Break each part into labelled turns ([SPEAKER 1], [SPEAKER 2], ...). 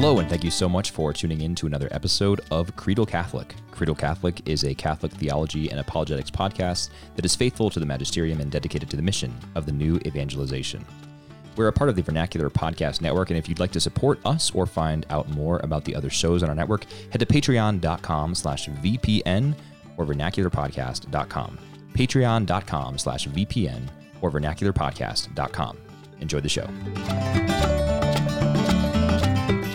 [SPEAKER 1] Hello, and thank you so much for tuning in to another episode of Creedal Catholic. Creedal Catholic is a Catholic theology and apologetics podcast that is faithful to the magisterium and dedicated to the mission of the new evangelization. We're a part of the Vernacular Podcast Network, and if you'd like to support us or find out more about the other shows on our network, head to patreon.com slash VPN or vernacularpodcast.com. Patreon.com slash VPN or vernacularpodcast.com. Enjoy the show.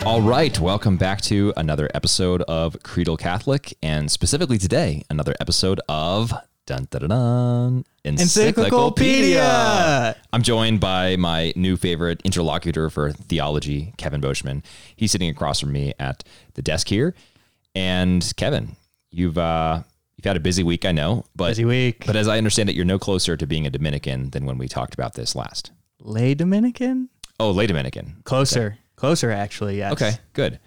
[SPEAKER 1] All right, welcome back to another episode of Creedal Catholic, and specifically today, another episode of Dun Dun Dun, dun
[SPEAKER 2] Encyclopedia.
[SPEAKER 1] I'm joined by my new favorite interlocutor for theology, Kevin Boschman. He's sitting across from me at the desk here. And Kevin, you've uh, you've had a busy week, I know, but
[SPEAKER 2] Busy week.
[SPEAKER 1] But as I understand it, you're no closer to being a Dominican than when we talked about this last.
[SPEAKER 2] Lay Dominican?
[SPEAKER 1] Oh, lay Dominican.
[SPEAKER 2] Closer. Closer, actually, yes.
[SPEAKER 1] Okay, good.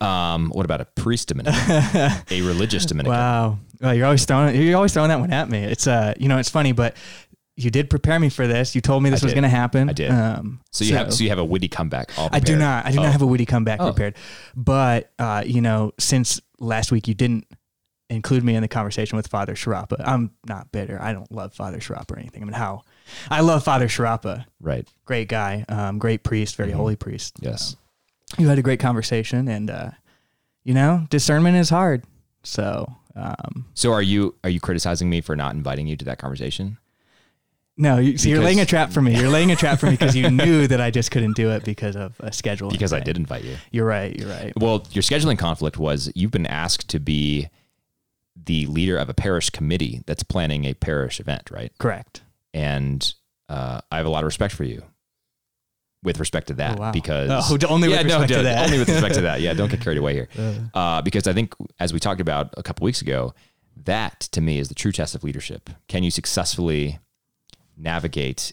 [SPEAKER 1] Um, what about a priest Dominican? a religious Dominican?
[SPEAKER 2] Wow. Well, you're always throwing you're always throwing that one at me. It's uh you know, it's funny, but you did prepare me for this. You told me this was
[SPEAKER 1] did.
[SPEAKER 2] gonna happen.
[SPEAKER 1] I did.
[SPEAKER 2] Um,
[SPEAKER 1] So you have so you have a witty comeback. All
[SPEAKER 2] I do not. I do
[SPEAKER 1] Oh.
[SPEAKER 2] not have a witty comeback
[SPEAKER 1] Oh.
[SPEAKER 2] prepared. But uh, you know, since last week you didn't include me in the conversation with Father Sharapa. I'm not bitter. I don't love Father Sharapa or anything. I mean, how I love Father Sharapa.
[SPEAKER 1] Right.
[SPEAKER 2] Great guy, um, great priest, very
[SPEAKER 1] Mhm.
[SPEAKER 2] holy priest.
[SPEAKER 1] Yes.
[SPEAKER 2] you had a great conversation and uh you know discernment is hard so um
[SPEAKER 1] So are you are you criticizing me for not inviting you to that conversation?
[SPEAKER 2] no you, so you're laying a trap for me you're laying a trap for me because you knew that i just couldn't do it because of a schedule
[SPEAKER 1] Because I did invite you.
[SPEAKER 2] you're right you're right
[SPEAKER 1] Well, your scheduling conflict was you've been asked to be the leader of a parish committee that's planning a parish event, right?
[SPEAKER 2] correct
[SPEAKER 1] And uh, I have a lot of respect for you with respect to that
[SPEAKER 2] Oh, wow.
[SPEAKER 1] because
[SPEAKER 2] Oh, only with
[SPEAKER 1] yeah, no,
[SPEAKER 2] respect to that.
[SPEAKER 1] only with respect to that. Yeah, don't get carried away here.
[SPEAKER 2] Uh,
[SPEAKER 1] Uh, because I think, as we talked about a couple weeks ago, that to me is the true test of leadership. Can you successfully navigate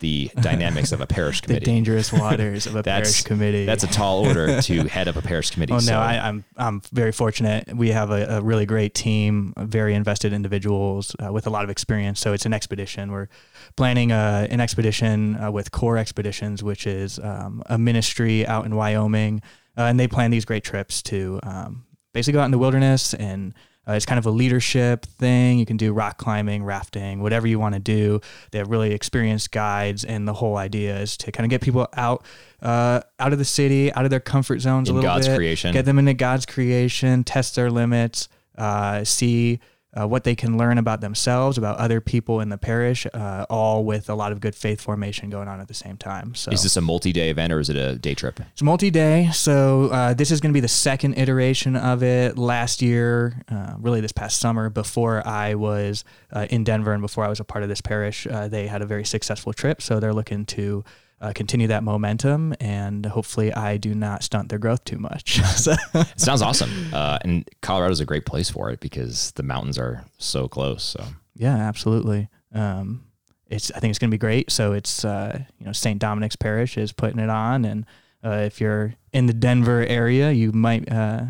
[SPEAKER 1] the dynamics of a parish committee.
[SPEAKER 2] the dangerous waters of a parish committee
[SPEAKER 1] That's a tall order to head up a parish committee.
[SPEAKER 2] Oh
[SPEAKER 1] so,
[SPEAKER 2] no, I, I'm I'm very fortunate. We have a, a really great team, very invested individuals uh, with a lot of experience. So it's an expedition. We're planning uh, an expedition uh, with Core Expeditions, which is um, a ministry out in Wyoming, uh, and they plan these great trips to um, basically go out in the wilderness and. Uh, it's kind of a leadership thing. You can do rock climbing, rafting, whatever you want to do. They have really experienced guides, and the whole idea is to kind of get people out, uh, out of the city, out of their comfort zones a
[SPEAKER 1] in
[SPEAKER 2] little
[SPEAKER 1] God's
[SPEAKER 2] bit
[SPEAKER 1] creation.
[SPEAKER 2] get them into God's creation, test their limits, uh, see uh, what they can learn about themselves, about other people in the parish, uh, all with a lot of good faith formation going on at the same time. So
[SPEAKER 1] Is this a multi-day event or is it a day trip?
[SPEAKER 2] it's multi-day. So uh, this is going to be the second iteration of it. Last year, uh, really this past summer, before I was uh, in Denver and before I was a part of this parish, uh, they had a very successful trip. So they're looking to uh, continue that momentum, and hopefully, I do not stunt their growth too much. so,
[SPEAKER 1] It sounds awesome. Uh, and Colorado's a great place for it because the mountains are so close. So
[SPEAKER 2] Yeah, absolutely. Um, it's I think it's going to be great. So it's uh, you know St. Dominic's Parish is putting it on, and uh, if you're in the Denver area, you might uh,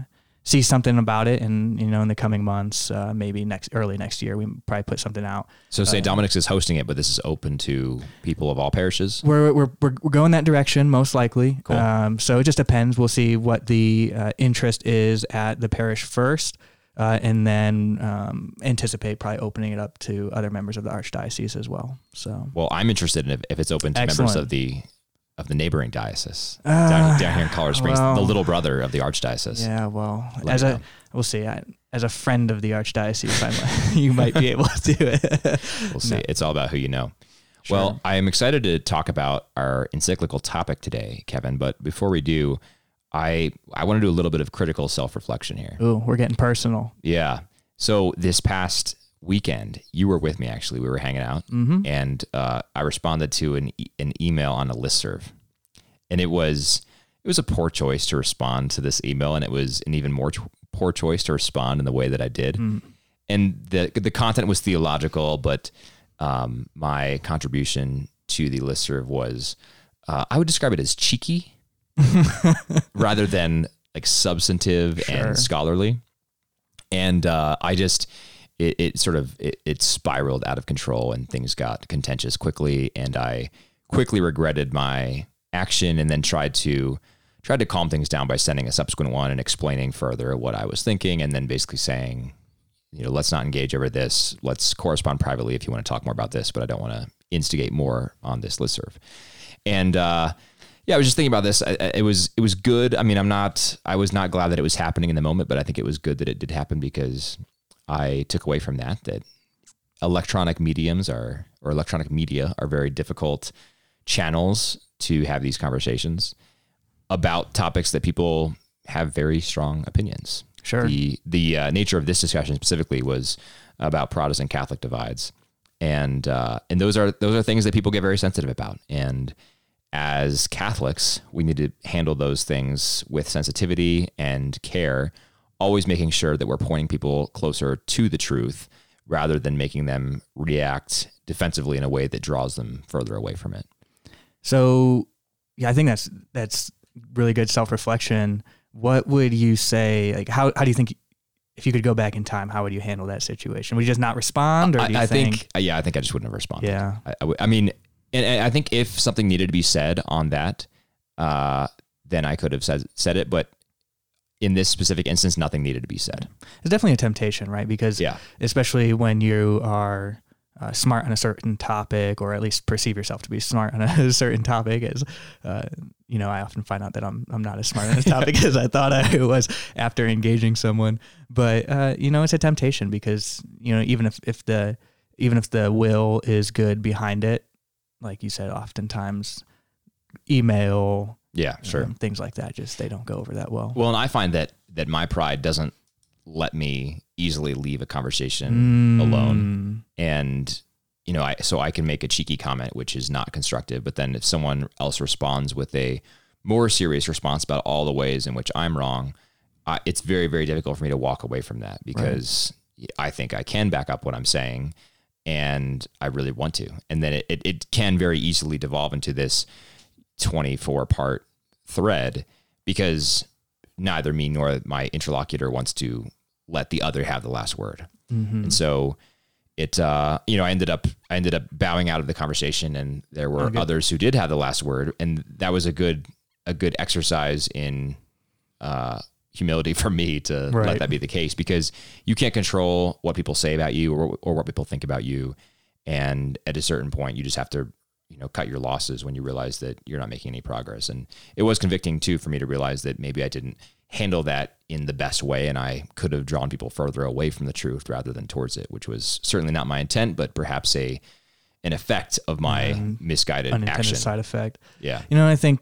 [SPEAKER 2] see something about it, and you know in the coming months, uh, maybe next early next year, we probably put something out.
[SPEAKER 1] So St.
[SPEAKER 2] Uh,
[SPEAKER 1] Dominic's is hosting it, but this is open to people of all parishes.
[SPEAKER 2] We're, we're, we're, we're going that direction most likely.
[SPEAKER 1] Cool.
[SPEAKER 2] Um, so it just depends. We'll see what the uh, interest is at the parish first. Uh, and then um, anticipate probably opening it up to other members of the archdiocese as well. So
[SPEAKER 1] Well, I'm interested in if, if it's open to members of the of the neighboring diocese
[SPEAKER 2] Uh,
[SPEAKER 1] down, down here in Colorado Springs,
[SPEAKER 2] well,
[SPEAKER 1] the little brother of the archdiocese.
[SPEAKER 2] Yeah, well,
[SPEAKER 1] Let
[SPEAKER 2] as a we'll see. I, as a friend of the archdiocese, you might be able to do it.
[SPEAKER 1] We'll see.
[SPEAKER 2] No.
[SPEAKER 1] It's all about who you know.
[SPEAKER 2] Sure.
[SPEAKER 1] Well, I am excited to talk about our encyclical topic today, Kevin. But before we do, I I want to do a little bit of critical self reflection here.
[SPEAKER 2] Ooh, we're getting personal.
[SPEAKER 1] Yeah. So this past weekend, you were with me. Actually, we were hanging out,
[SPEAKER 2] Mm-hmm.
[SPEAKER 1] and uh, I responded to an e- an email on a listserv, and it was it was a poor choice to respond to this email, and it was an even more ch- poor choice to respond in the way that I did.
[SPEAKER 2] Mm.
[SPEAKER 1] And the the content was theological, but um, my contribution to the listserv was uh, I would describe it as cheeky rather than like substantive
[SPEAKER 2] Sure.
[SPEAKER 1] and scholarly. And uh, I just it, it sort of it, it spiraled out of control and things got contentious quickly and I quickly regretted my action and then tried to tried to calm things down by sending a subsequent one and explaining further what I was thinking, and then basically saying, you know, let's not engage over this. Let's correspond privately if you want to talk more about this, but I don't want to instigate more on this listserv. And uh, yeah, I was just thinking about this. It was it was good. I mean, I'm not. I was not glad that it was happening in the moment, but I think it was good that it did happen because I took away from that that electronic mediums are or electronic media are very difficult channels to have these conversations about topics that people have very strong opinions.
[SPEAKER 2] Sure.
[SPEAKER 1] The the uh, nature of this discussion specifically was about Protestant Catholic divides, and uh, and those are those are things that people get very sensitive about. And as Catholics, we need to handle those things with sensitivity and care, always making sure that we're pointing people closer to the truth rather than making them react defensively in a way that draws them further away from it.
[SPEAKER 2] So, yeah, I think that's that's really good self reflection. What would you say? Like, how how do you think if you could go back in time, how would you handle that situation? Would you just not respond, or
[SPEAKER 1] I,
[SPEAKER 2] do you
[SPEAKER 1] I
[SPEAKER 2] think,
[SPEAKER 1] think, yeah, I think I just wouldn't have responded.
[SPEAKER 2] Yeah.
[SPEAKER 1] I, I, w- I mean, and, and I think if something needed to be said on that, uh, then I could have said said it. But in this specific instance, nothing needed to be said.
[SPEAKER 2] it's definitely a temptation, right? Because
[SPEAKER 1] Yeah,
[SPEAKER 2] especially when you are uh, smart on a certain topic, or at least perceive yourself to be smart on a certain topic. As uh, you know, I often find out that I'm I'm not as smart on this topic as I thought I was after engaging someone. But uh, you know, it's a temptation because you know, even if if the even if the will is good behind it, like you said, oftentimes email,
[SPEAKER 1] yeah, sure.
[SPEAKER 2] um, things like that, just they don't go over that well.
[SPEAKER 1] Well, and I find that that my pride doesn't let me easily leave a conversation alone.
[SPEAKER 2] Mm,
[SPEAKER 1] and you know, I so I can make a cheeky comment which is not constructive, but then if someone else responds with a more serious response about all the ways in which I'm wrong, uh, it's very very difficult for me to walk away from that because I think I can back up what I'm saying, and I really want to, and then it it, it can very easily devolve into this 24 part thread because neither me nor my interlocutor wants to let the other have the last word.
[SPEAKER 2] mhm.
[SPEAKER 1] And so it, uh, you know, I ended up, I ended up bowing out of the conversation and there were
[SPEAKER 2] Oh, good.
[SPEAKER 1] others who did have the last word. And that was a good, a good exercise in, uh, humility for me to let that be the case because you can't control what people say about you or, or what people think about you. And at a certain point, you just have to, you know, cut your losses when you realize that you're not making any progress. And it was convicting too for me to realize that maybe I didn't handle that in the best way and I could have drawn people further away from the truth rather than towards it, which was certainly not my intent, but perhaps a an effect of my
[SPEAKER 2] Mhm.
[SPEAKER 1] misguided action.
[SPEAKER 2] side effect.
[SPEAKER 1] Yeah.
[SPEAKER 2] You know, I think,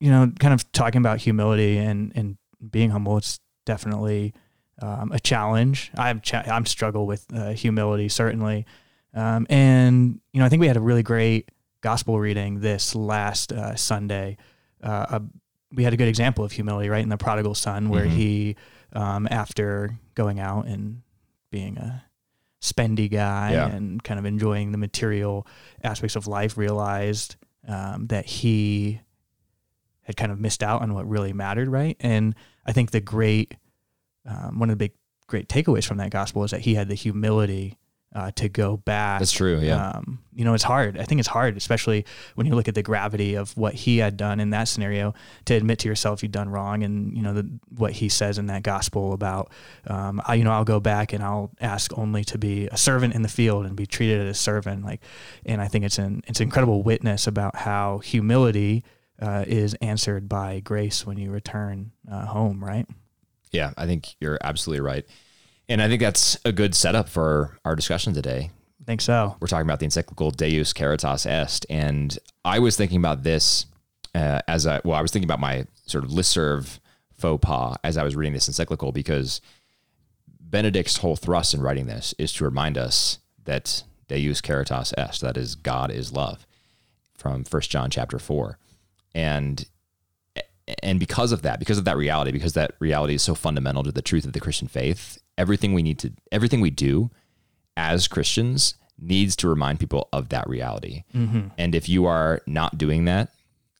[SPEAKER 2] you know, kind of talking about humility and, and being humble, it's definitely um, a challenge. I'm, cha- I'm struggle with uh, humility, certainly. Um, and, you know, I think we had a really great gospel reading this last uh, Sunday. Uh, uh, we had a good example of humility, right? In the prodigal son, where
[SPEAKER 1] Mhm.
[SPEAKER 2] he, um, after going out and being a spendy guy
[SPEAKER 1] Yeah.
[SPEAKER 2] and kind of enjoying the material aspects of life, realized um, that he had kind of missed out on what really mattered, right? And I think the great, um, one of the big, great takeaways from that gospel is that he had the humility uh, to go back.
[SPEAKER 1] That's true. Yeah.
[SPEAKER 2] Um, you know, it's hard. I think it's hard, especially when you look at the gravity of what he had done in that scenario, to admit to yourself you've done wrong, and you know the, what he says in that gospel about, um, I, you know, I'll go back and I'll ask only to be a servant in the field and be treated as a servant. Like, and I think it's an it's an incredible witness about how humility uh, is answered by grace when you return uh, home. Right?
[SPEAKER 1] yeah. I think you're absolutely right. And I think that's a good setup for our discussion today.
[SPEAKER 2] I think so.
[SPEAKER 1] we're talking about the encyclical Deus Caritas Est, and I was thinking about this uh, as I well, I was thinking about my sort of listserv faux pas as I was reading this encyclical because Benedict's whole thrust in writing this is to remind us that Deus Caritas Est, that is, God is love, from First John chapter four, and and because of that, because of that reality, because that reality is so fundamental to the truth of the Christian faith, everything we need to, everything we do as Christians needs to remind people of that reality.
[SPEAKER 2] Mm-hmm.
[SPEAKER 1] And if you are not doing that,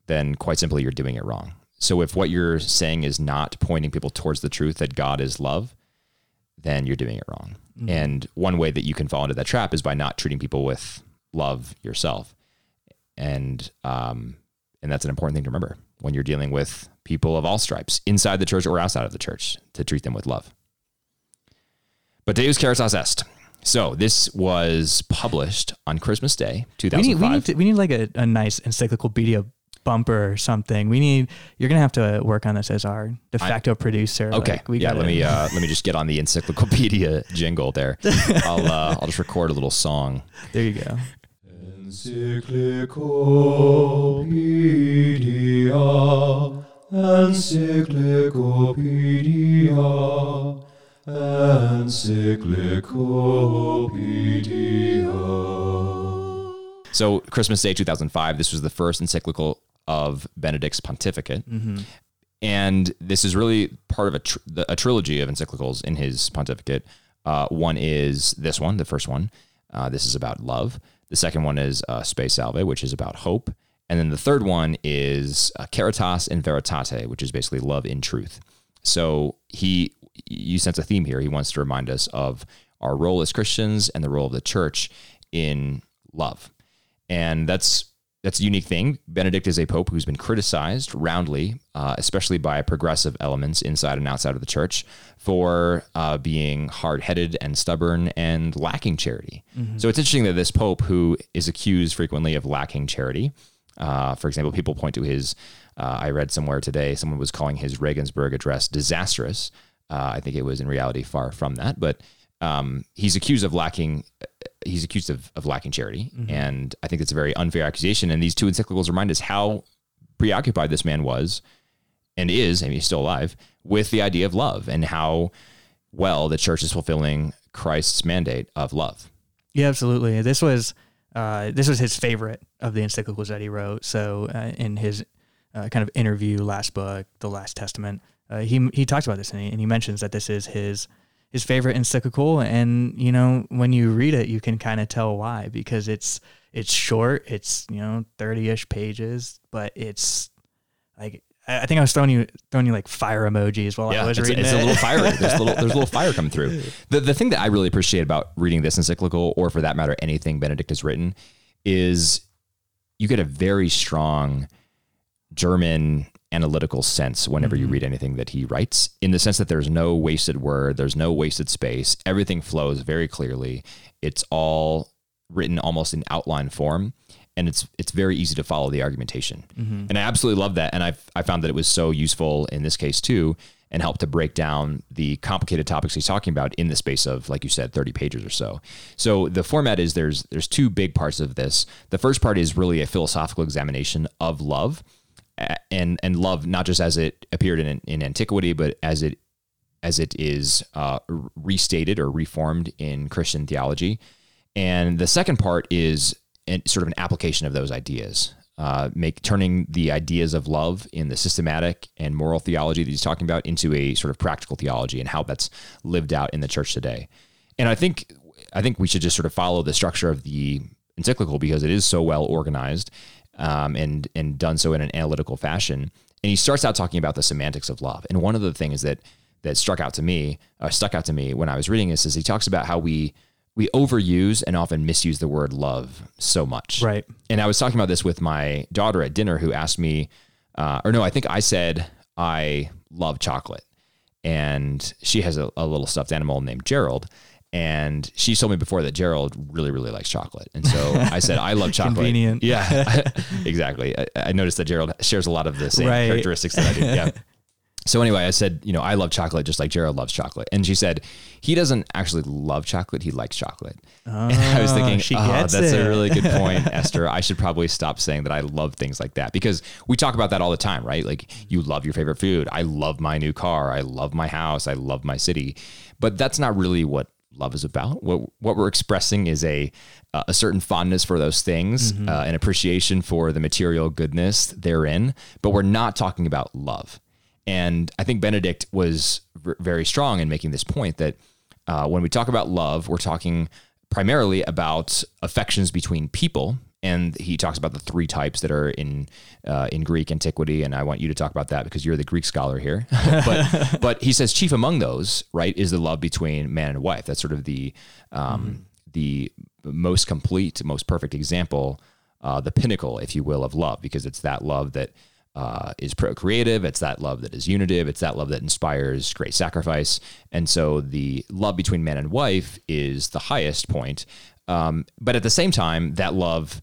[SPEAKER 1] then quite simply you're doing it wrong. So if what you're saying is not pointing people towards the truth that God is love, then you're doing it wrong.
[SPEAKER 2] Mm-hmm.
[SPEAKER 1] And one way that you can fall into that trap is by not treating people with love yourself. And um and that's an important thing to remember. when you're dealing with people of all stripes, inside the church or outside of the church, to treat them with love. But Deus Caritas Est. So this was published on Christmas Day,
[SPEAKER 2] We
[SPEAKER 1] 2005.
[SPEAKER 2] need we need to, we need like a, a nice encyclical media bumper or something. We need you're gonna have to work on this as our de facto producer.
[SPEAKER 1] Okay.
[SPEAKER 2] Like, we
[SPEAKER 1] yeah.
[SPEAKER 2] gotta-
[SPEAKER 1] Let me uh, let me just get on the encyclopedia jingle there. I'll uh, I'll just record a little song.
[SPEAKER 2] there you go.
[SPEAKER 3] Encyclopedia, Encyclopedia, Encyclopedia.
[SPEAKER 1] So Christmas Day 2005. This was the first encyclical of Benedict's pontificate.
[SPEAKER 2] Mm-hmm.
[SPEAKER 1] And this is really part of a, tr- the- a trilogy of encyclicals in his pontificate. Uh, one is this one, the first one. Uh, this is about love. The second one is uh, Spe Salvi, which is about hope. And then the third one is uh, Caritas in Veritate, which is basically love in truth. So he, you sense a theme here. He wants to remind us of our role as Christians and the role of the church in love. And that's that's a unique thing. Benedict is a pope who's been criticized roundly, uh, especially by progressive elements inside and outside of the church, for uh, being hard headed and stubborn and lacking charity. So it's interesting that this pope, who is accused frequently of lacking charity, uh, for example, people point to his, uh, I read somewhere today, someone was calling his Regensburg address disastrous. Uh, I think it was in reality far from that, but um, he's accused of lacking he's accused of, of lacking charity. And I think it's a very unfair accusation. And these two encyclicals remind us how preoccupied this man was and is, I mean, he's still alive, with the idea of love and how well the church is fulfilling Christ's mandate of love.
[SPEAKER 2] Yeah, absolutely. This was uh, this was his favorite of the encyclicals that he wrote. So uh, in his uh, kind of interview, last book, the Last Testament, uh, he he talks about this and he, and he mentions that this is his his favorite encyclical. And you know, when you read it, you can kind of tell why because it's it's short. It's you know thirty ish pages, but it's like I think I was throwing you throwing you like fire emojis while I was
[SPEAKER 1] it's,
[SPEAKER 2] reading
[SPEAKER 1] it's
[SPEAKER 2] it.
[SPEAKER 1] a little fiery. There's a little, there's a little fire coming through. The, the thing that I really appreciate about reading this encyclical, or for that matter, anything Benedict has written, is you get a very strong German analytical sense whenever you mm-hmm. read anything that he writes, in the sense that there's no wasted word, there's no wasted space. Everything flows very clearly. It's all written almost in outline form. And it's it's very easy to follow the argumentation, mm-hmm. and I absolutely love that. And I I found that it was so useful in this case too, and helped to break down the complicated topics he's talking about in the space of, like you said, 30 pages or so. So the format is there's there's two big parts of this. The first part is really a philosophical examination of love, and and love not just as it appeared in in antiquity, but as it as it is uh, restated or reformed in Christian theology. And the second part is an, sort of an application of those ideas, uh, make turning the ideas of love in the systematic and moral theology that he's talking about into a sort of practical theology and how that's lived out in the church today. And I think I think we should just sort of follow the structure of the encyclical because it is so well organized um, and and done so in an analytical fashion. And he starts out talking about the semantics of love. And one of the things that that struck out to me, uh, stuck out to me when I was reading this, is he talks about how we we overuse and often misuse the word love so much.
[SPEAKER 2] Right.
[SPEAKER 1] And I was talking about this with my daughter at dinner, who asked me, uh, or no, I think I said I love chocolate, and she has a, a little stuffed animal named Gerald. And she told me before that Gerald really, really likes chocolate. And so I said, I love chocolate.
[SPEAKER 2] Convenient.
[SPEAKER 1] Yeah, exactly. I, I noticed that Gerald shares a lot of the same
[SPEAKER 2] Right.
[SPEAKER 1] characteristics that I do. Yeah. So anyway, I said, you know, I love chocolate just like Gerald loves chocolate. And she said, he doesn't actually love chocolate. He likes chocolate. and I was ah, thinking,
[SPEAKER 2] she
[SPEAKER 1] oh, that's
[SPEAKER 2] it."
[SPEAKER 1] a really good point, Esther. I should probably stop saying that I love things like that because we talk about that all the time, right? Like you love your favorite food. I love my new car. I love my house. I love my city. But that's not really what love is about. What what we're expressing is a a certain fondness for those things, uh, an appreciation for the material goodness therein. But we're not talking about love. And I think Benedict was v- very strong in making this point that uh, when we talk about love, we're talking primarily about affections between people. And he talks about the three types that are in uh, in Greek antiquity, and I want you to talk about that because you're the Greek scholar here. but but he says chief among those, right, is the love between man and wife. That's sort of the um, the most complete, most perfect example, uh, the pinnacle, if you will, of love, because it's that love that uh, is procreative. It's that love that is unitive. It's that love that inspires great sacrifice. And so the love between man and wife is the highest point. Um, but at the same time, that love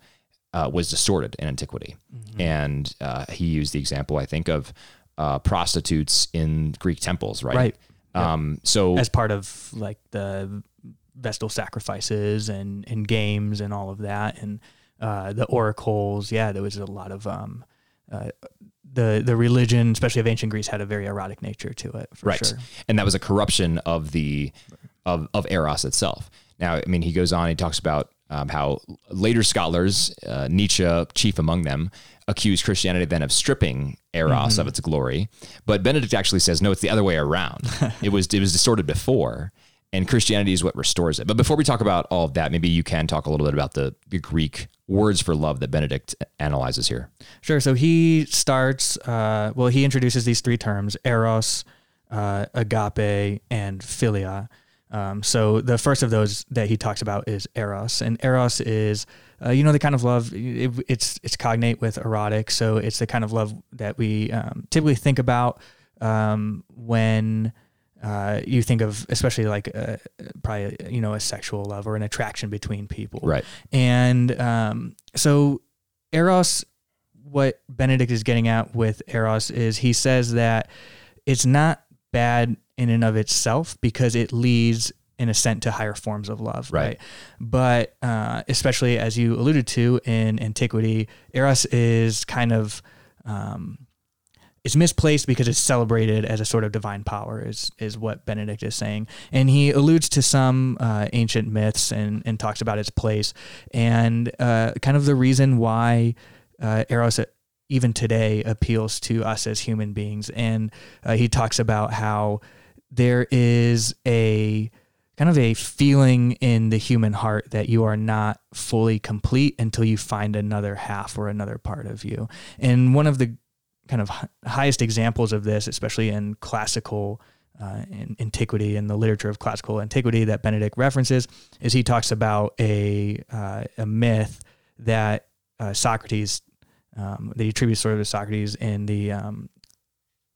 [SPEAKER 1] uh, was distorted in antiquity. And uh, he used the example, I think, of uh, prostitutes in Greek temples, right?
[SPEAKER 2] Right.
[SPEAKER 1] Um, so
[SPEAKER 2] as part of like the vestal sacrifices and and games and all of that and uh, the oracles. Yeah, there was a lot of um, uh, the the religion, especially of ancient Greece, had a very erotic nature to it. For
[SPEAKER 1] right
[SPEAKER 2] sure.
[SPEAKER 1] and that was a corruption of the of, of eros itself now i mean he goes on he talks about um, how later scholars uh, nietzsche chief among them accused christianity then of stripping eros of its glory but benedict actually says no it's the other way around it was it was distorted before and christianity is what restores it but before we talk about all of that maybe you can talk a little bit about the, the greek words for love that benedict analyzes here
[SPEAKER 2] Sure. So he starts. Uh, well, he introduces these three terms: eros, uh, agape, and philia. Um, so the first of those that he talks about is eros, and eros is, uh, you know, the kind of love. It, it's it's cognate with erotic, so it's the kind of love that we um, typically think about um, when. Uh, you think of especially like uh, probably you know a sexual love or an attraction between people
[SPEAKER 1] right
[SPEAKER 2] and um, so Eros, what Benedict is getting at with Eros is he says that it's not bad in and of itself because it leads in ascent to higher forms of love,
[SPEAKER 1] Right.
[SPEAKER 2] right? But uh, especially as you alluded to in antiquity, Eros is kind of um, it's misplaced because it's celebrated as a sort of divine power is is what Benedict is saying, and he alludes to some uh, ancient myths and and talks about its place and uh, kind of the reason why uh, Eros even today appeals to us as human beings, and uh, he talks about how there is a kind of a feeling in the human heart that you are not fully complete until you find another half or another part of you. And one of the kind of hi- highest examples of this, especially in classical uh, in antiquity and the literature of classical antiquity that Benedict references, is he talks about a uh, a myth that uh, Socrates um, that he attributes sort of to Socrates in the um,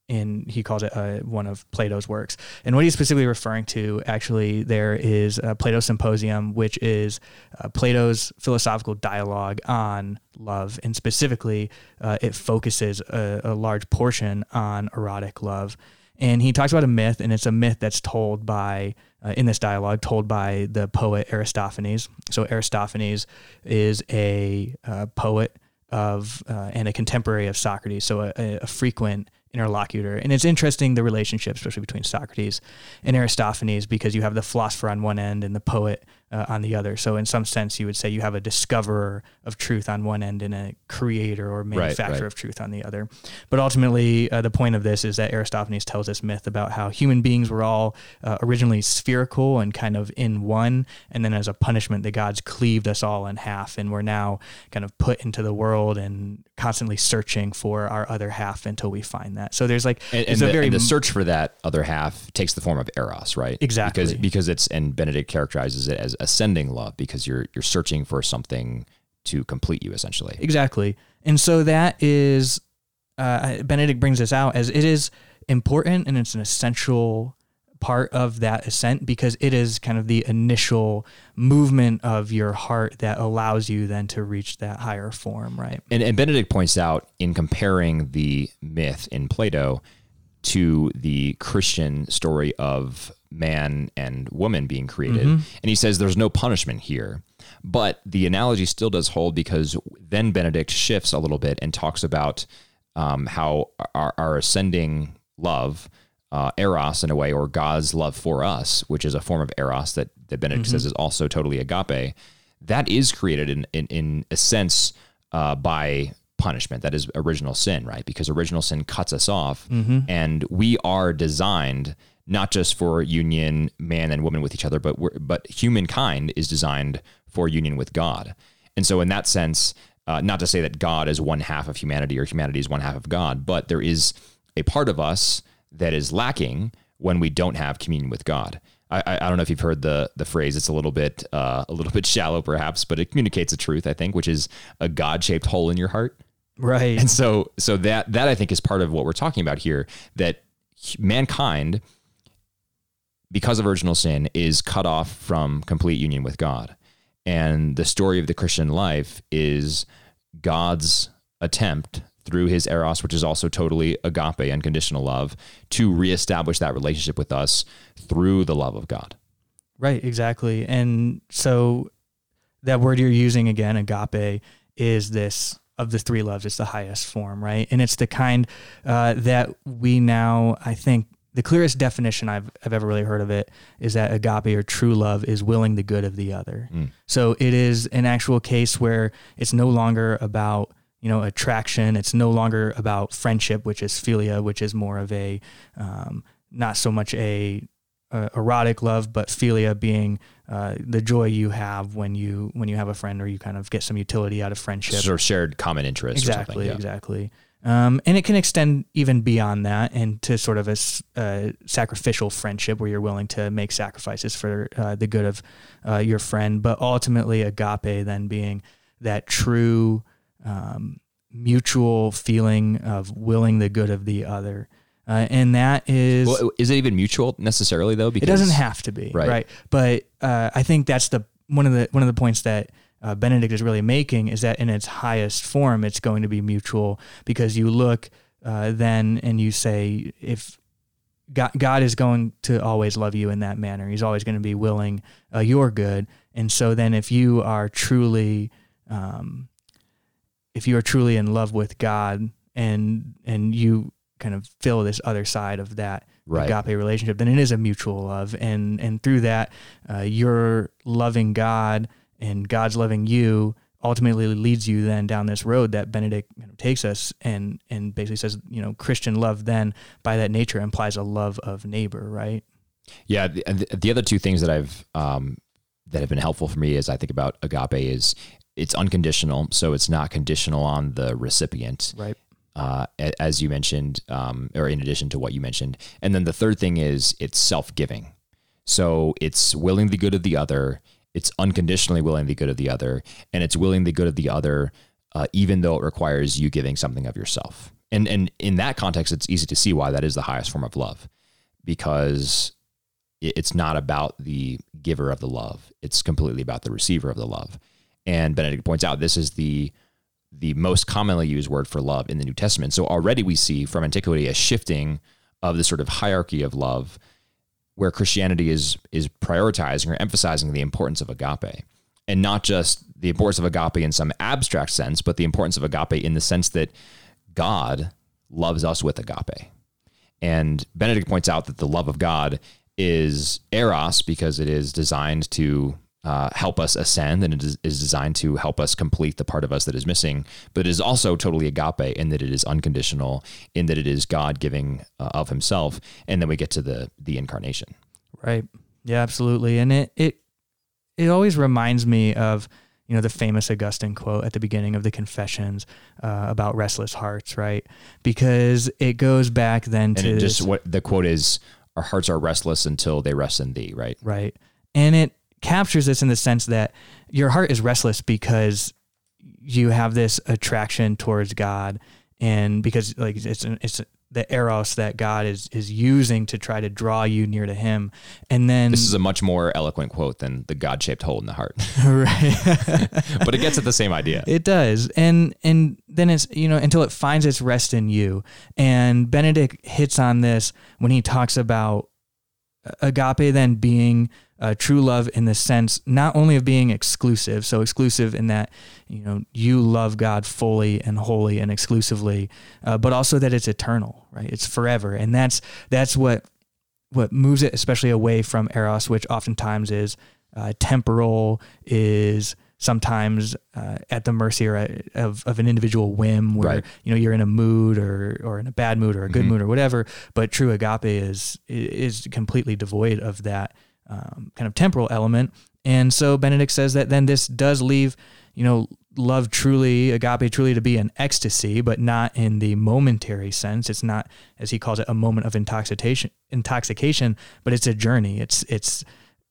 [SPEAKER 2] in he calls it uh, one of Plato's works. And what he's specifically referring to, actually, there is uh, Plato's Symposium, which is uh, Plato's philosophical dialogue on love, and specifically, uh, it focuses a, a large portion on erotic love. And he talks about a myth, and it's a myth that's told by uh, in this dialogue, told by the poet Aristophanes. So Aristophanes is a uh, poet of uh, and a contemporary of Socrates, so a, a, a frequent interlocutor. And it's interesting the relationship, especially between Socrates and Aristophanes, because you have the philosopher on one end and the poet uh, on the other. So in some sense, you would say you have a discoverer of truth on one end and a creator or manufacturer
[SPEAKER 1] right.
[SPEAKER 2] of truth on the other. But ultimately, uh, the point of this is that Aristophanes tells this myth about how human beings were all uh, originally spherical and kind of in one, and then as a punishment, the gods cleaved us all in half, and we're now kind of put into the world and constantly searching for our other half until we find that. So there's like
[SPEAKER 1] and, and
[SPEAKER 2] a
[SPEAKER 1] the,
[SPEAKER 2] very
[SPEAKER 1] and the search for that other half takes the form of eros, right?
[SPEAKER 2] Exactly.
[SPEAKER 1] Because because it's and Benedict characterizes it as ascending love because you're you're searching for something to complete you essentially.
[SPEAKER 2] Exactly. And so that is, uh, Benedict brings this out as it is important and it's an essential part of that ascent because it is kind of the initial movement of your heart that allows you then to reach that higher form, right?
[SPEAKER 1] And, and Benedict points out in comparing the myth in Plato to the Christian story of man and woman being created. And he says there's no punishment here. But the analogy still does hold because then Benedict shifts a little bit and talks about um, how our, our ascending love, uh, eros in a way, or God's love for us, which is a form of eros that, that Benedict says is also totally agape, that is created in, in, in a sense uh, by punishment. That is original sin, right? Because original sin cuts us off, and we are designed not just for union, man and woman with each other, but we're, but humankind is designed for union with God. And so, in that sense, uh, not to say that God is one half of humanity or humanity is one half of God, but there is a part of us that is lacking when we don't have communion with God. I, I I don't know if you've heard the the phrase. It's a little bit uh, a little bit shallow, perhaps, but it communicates a truth. I think, which is a God shaped hole in your heart.
[SPEAKER 2] Right.
[SPEAKER 1] And so so that that I think is part of what we're talking about here that mankind because of original sin is cut off from complete union with God. And the story of the Christian life is God's attempt through his eros, which is also totally agape, unconditional love, to reestablish that relationship with us through the love of God.
[SPEAKER 2] Right, exactly. And so that word you're using again, agape, is this of the three loves. It's the highest form, right? And it's the kind uh, that we now, I think, the clearest definition I've, I've ever really heard of it is that agape or true love is willing the good of the other.
[SPEAKER 1] Mm.
[SPEAKER 2] So it is an actual case where it's no longer about you know attraction. It's no longer about friendship, which is philia, which is more of a um, not so much a, a erotic love, but philia being uh, the joy you have when you when you have a friend or you kind of get some utility out of friendship.
[SPEAKER 1] Sort of shared common interest. or
[SPEAKER 2] Exactly,
[SPEAKER 1] something, yeah.
[SPEAKER 2] exactly. Um, and it can extend even beyond that into sort of a uh, sacrificial friendship where you're willing to make sacrifices for uh, the good of uh, your friend. But ultimately, agape then being that true um, mutual feeling of willing the good of the other. Uh, and that is
[SPEAKER 1] Well, is it even mutual necessarily though?
[SPEAKER 2] it doesn't have to be
[SPEAKER 1] Right.
[SPEAKER 2] right, but uh, I think that's the one of the one of the points that uh, Benedict is really making is that in its highest form, it's going to be mutual because you look uh, then and you say if God, God is going to always love you in that manner, He's always going to be willing uh, your good, and so then if you are truly um, if you are truly in love with God and and you kind of fill this other side of that
[SPEAKER 1] Right.
[SPEAKER 2] agape relationship, then it is a mutual love, and and through that, uh, you're loving God, and God's loving you. Ultimately, leads you then down this road that Benedict kind of takes us, and and basically says, you know, Christian love then by that nature implies a love of neighbor, right?
[SPEAKER 1] Yeah, the, the the other two things that I've um, that have been helpful for me as I think about agape is it's unconditional, so it's not conditional on the recipient,
[SPEAKER 2] Right.
[SPEAKER 1] uh, as you mentioned, um, or in addition to what you mentioned. And then the third thing is it's self-giving, so it's willing the good of the other, it's unconditionally willing the good of the other, and it's willing the good of the other, uh, even though it requires you giving something of yourself. And and in that context, it's easy to see why that is the highest form of love, because it's not about the giver of the love. It's completely about the receiver of the love. And benedict points out this is the the most commonly used word for love in the new testament. So already we see from antiquity a shifting of the sort of hierarchy of love where christianity is is prioritizing or emphasizing the importance of agape. And not just the importance of agape in some abstract sense but the importance of agape in the sense that god loves us with agape. And Benedict points out that the love of God is eros because it is designed to uh, help us ascend and it is, is designed to help us complete the part of us that is missing. But it is also totally agape in that it is unconditional, in that it is God giving uh, of Himself, and then we get to the the incarnation.
[SPEAKER 2] Right. Yeah, absolutely. And it it it always reminds me of you know the famous Augustine quote at the beginning of the Confessions uh, about restless hearts, right? Because it goes back then to
[SPEAKER 1] just what the quote is: "Our hearts are restless until they rest in Thee." Right.
[SPEAKER 2] right, and it captures this in the sense that your heart is restless because you have this attraction towards God, and because like it's it's the eros that God is is using to try to draw you near to Him, and then
[SPEAKER 1] This is a much more eloquent quote than the God-shaped hole in the heart,
[SPEAKER 2] right.
[SPEAKER 1] but it gets at the same idea.
[SPEAKER 2] It does. And and then it's you know until it finds its rest in you. And Benedict hits on this when he talks about uh, agape then being uh, true love in the sense not only of being exclusive, so exclusive in that you know you love God fully and wholly and exclusively, uh, but also that it's eternal, right? It's forever, and that's that's what what moves it especially away from eros, which oftentimes is uh, temporal, is sometimes uh, at the mercy or at, of, of an individual whim where
[SPEAKER 1] Right.
[SPEAKER 2] you know you're in a mood or or in a bad mood or a good
[SPEAKER 1] Mhm.
[SPEAKER 2] mood or whatever but true agape is is completely devoid of that um, kind of temporal element. And so benedict says that then this does leave you know love truly agape truly to be an ecstasy but not in the momentary sense. It's not as he calls it a moment of intoxication intoxication but it's a journey. It's it's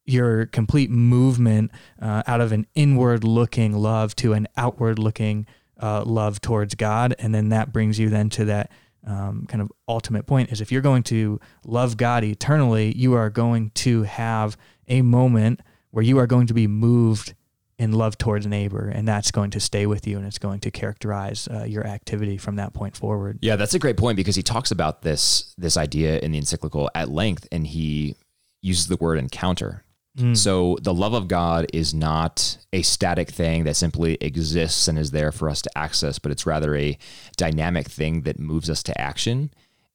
[SPEAKER 2] your complete movement uh, out of an inward looking love to an outward looking uh, love towards God, and then that brings you then to that um, kind of ultimate point is if you're going to love God eternally, you are going to have a moment where you are going to be moved in love towards neighbor, and that's going to stay with you, and it's going to characterize uh, your activity from that point forward.
[SPEAKER 1] Yeah, that's a great point because he talks about this this idea in the encyclical at length, and he uses the word encounter.
[SPEAKER 2] Mm.
[SPEAKER 1] So the love of God is not a static thing that simply exists and is there for us to access, but it's rather a dynamic thing that moves us to action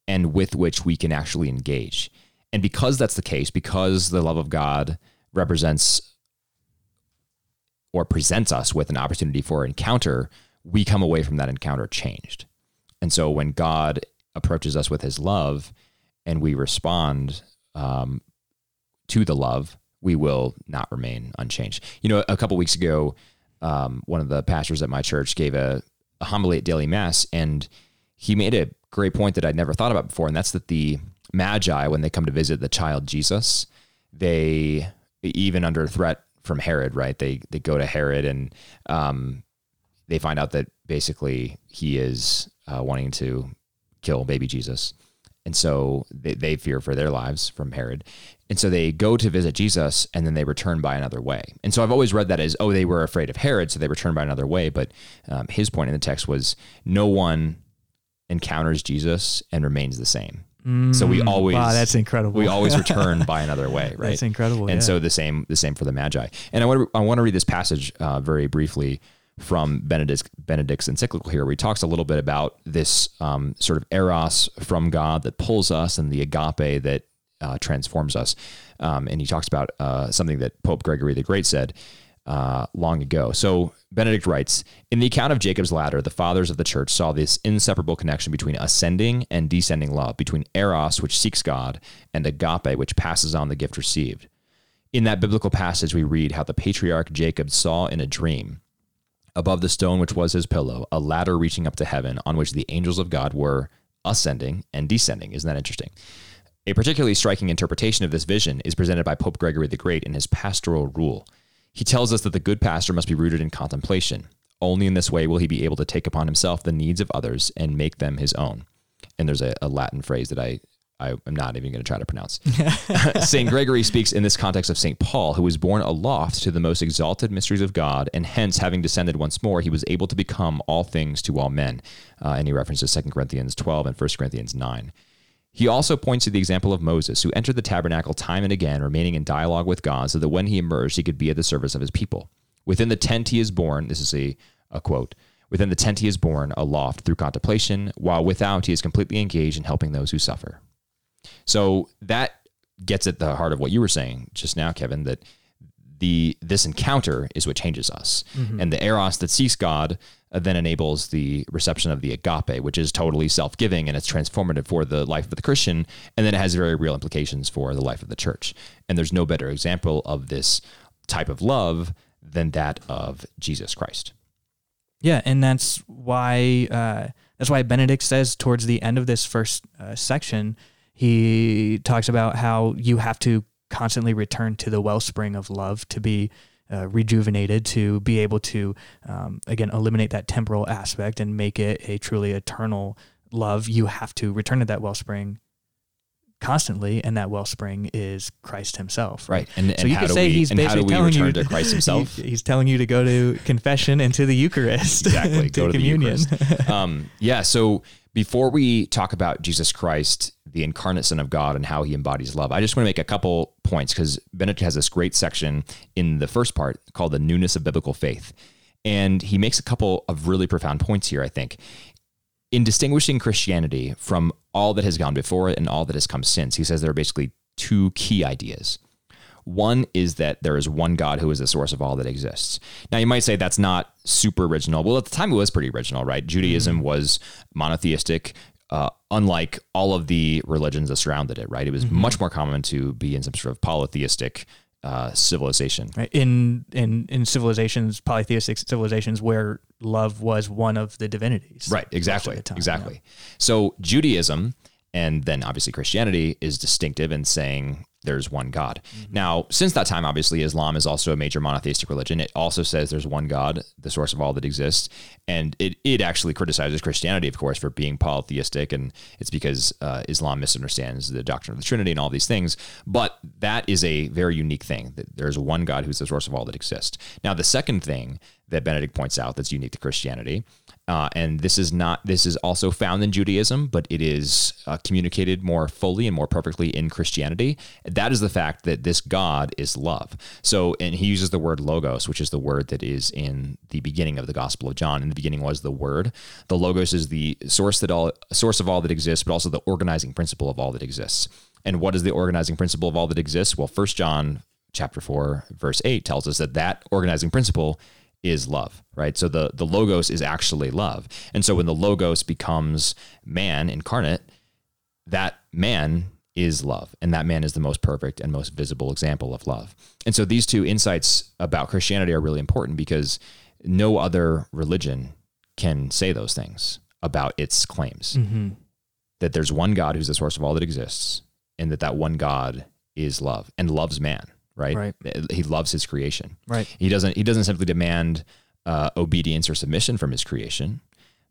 [SPEAKER 1] and with which we can actually engage. And because that's the case, because the love of God represents or presents us with an opportunity for encounter, we come away from that encounter changed. And so when God approaches us with his love and we respond um, to the love, we will not remain unchanged. You know, a couple weeks ago, um, one of the pastors at my church gave a, a homily at daily mass, and he made a great point that I'd never thought about before, and that's that the magi, when they come to visit the child Jesus, they even under threat from Herod, right? They they go to Herod and um, they find out that basically he is uh, wanting to kill baby Jesus. And so they, they fear for their lives from Herod. And so they go to visit Jesus and then they return by another way. And so I've always read that as, oh, they were afraid of Herod, so they returned by another way. But um, his point in the text was no one encounters Jesus and remains the same. So we
[SPEAKER 2] Mm,
[SPEAKER 1] always
[SPEAKER 2] wow, that's incredible.
[SPEAKER 1] we always return by another way, right?
[SPEAKER 2] That's incredible.
[SPEAKER 1] and
[SPEAKER 2] yeah.
[SPEAKER 1] so the same the same for the magi and i want to i want to read this passage uh, very briefly from benedict benedict's encyclical here where he talks a little bit about this um, sort of eros from god that pulls us and the agape that uh, transforms us um, and he talks about uh, something that pope gregory the great said uh, long ago. So Benedict writes In the account of Jacob's ladder, the fathers of the church saw this inseparable connection between ascending and descending love, between eros, which seeks God, and agape, which passes on the gift received. In that biblical passage, we read how the patriarch Jacob saw in a dream, above the stone which was his pillow, a ladder reaching up to heaven on which the angels of God were ascending and descending. Isn't that interesting? A particularly striking interpretation of this vision is presented by Pope Gregory the Great in his pastoral rule. He tells us that the good pastor must be rooted in contemplation. Only in this way will he be able to take upon himself the needs of others and make them his own. And there's a, a Latin phrase that I, I am not even going to try to pronounce. St. Gregory speaks in this context of St. Paul, who was borne aloft to the most exalted mysteries of God, and hence, having descended once more, he was able to become all things to all men. Uh, and he references 2 Corinthians 12 and 1 Corinthians 9. He also points to the example of Moses, who entered the tabernacle time and again, remaining in dialogue with God, so that when he emerged, he could be at the service of his people. Within the tent he is borne, this is a, a quote, within the tent he is borne aloft through contemplation, while without he is completely engaged in helping those who suffer. So that gets at the heart of what you were saying just now, Kevin, that the this encounter is what changes us. And the eros that seeks God uh, then enables the reception of the agape, which is totally self-giving and it's transformative for the life of the Christian, and then it has very real implications for the life of the church. And there's no better example of this type of love than that of Jesus Christ.
[SPEAKER 2] Yeah, and that's why uh, that's why Benedict says towards the end of this first uh, section, he talks about how you have to constantly return to the wellspring of love to be uh, rejuvenated, to be able to um, again eliminate that temporal aspect and make it a truly eternal love. You have to return to that wellspring constantly, and that wellspring is Christ Himself.
[SPEAKER 1] Right. And,
[SPEAKER 2] So you could say
[SPEAKER 1] we,
[SPEAKER 2] he's
[SPEAKER 1] and
[SPEAKER 2] basically telling you
[SPEAKER 1] return to Christ himself?
[SPEAKER 2] he- he's telling you to go to confession and to the Eucharist.
[SPEAKER 1] exactly
[SPEAKER 2] to
[SPEAKER 1] go to
[SPEAKER 2] communion.
[SPEAKER 1] the Eucharist. um, yeah. So before we talk about Jesus Christ, the incarnate Son of God, and how He embodies love, I just want to make a couple points because Benedict has this great section in the first part called the newness of biblical faith, and he makes a couple of really profound points here. I think in distinguishing Christianity from all that has gone before it and all that has come since, he says there are basically two key ideas. One is that there is one God who is the source of all that exists. Now, you might say that's not super original. Well, at the time, it was pretty original, right? Judaism was monotheistic, uh, unlike all of the religions that surrounded it, right? It was much more common to be in some sort of polytheistic uh, civilization.
[SPEAKER 2] Right? In in in civilizations, polytheistic civilizations, where love was one of the divinities.
[SPEAKER 1] Right, exactly.
[SPEAKER 2] time,
[SPEAKER 1] exactly. So Judaism and then obviously Christianity is distinctive in saying there's one God. Now, since that time, obviously, Islam is also a major monotheistic religion. It also says there's one God, the source of all that exists. And it, it actually criticizes Christianity, of course, for being polytheistic. And it's because uh, Islam misunderstands the doctrine of the Trinity and all these things. But that is a very unique thing that there's one God who's the source of all that exists. Now, the second thing that Benedict points out that's unique to Christianity uh, and this is not this is also found in Judaism, but it is uh, communicated more fully and more perfectly in Christianity. That is the fact that this God is love. So, and he uses the word logos, which is the word that is in the beginning of the Gospel of John. In the beginning was the Word. The logos is the source that all source of all that exists, but also the organizing principle of all that exists. And what is the organizing principle of all that exists? Well, First John chapter four verse eight tells us that that organizing principle is love, right? So the the logos is actually love. And so when the logos becomes man incarnate, that man is love and that man is the most perfect and most visible example of love. And so these two insights about Christianity are really important because no other religion can say those things about its claims.
[SPEAKER 2] Mm-hmm.
[SPEAKER 1] That there's one God who's the source of all that exists and that that one God is love and loves man right?
[SPEAKER 2] Right.
[SPEAKER 1] He loves his creation.
[SPEAKER 2] Right.
[SPEAKER 1] He doesn't. He doesn't simply demand uh, obedience or submission from his creation.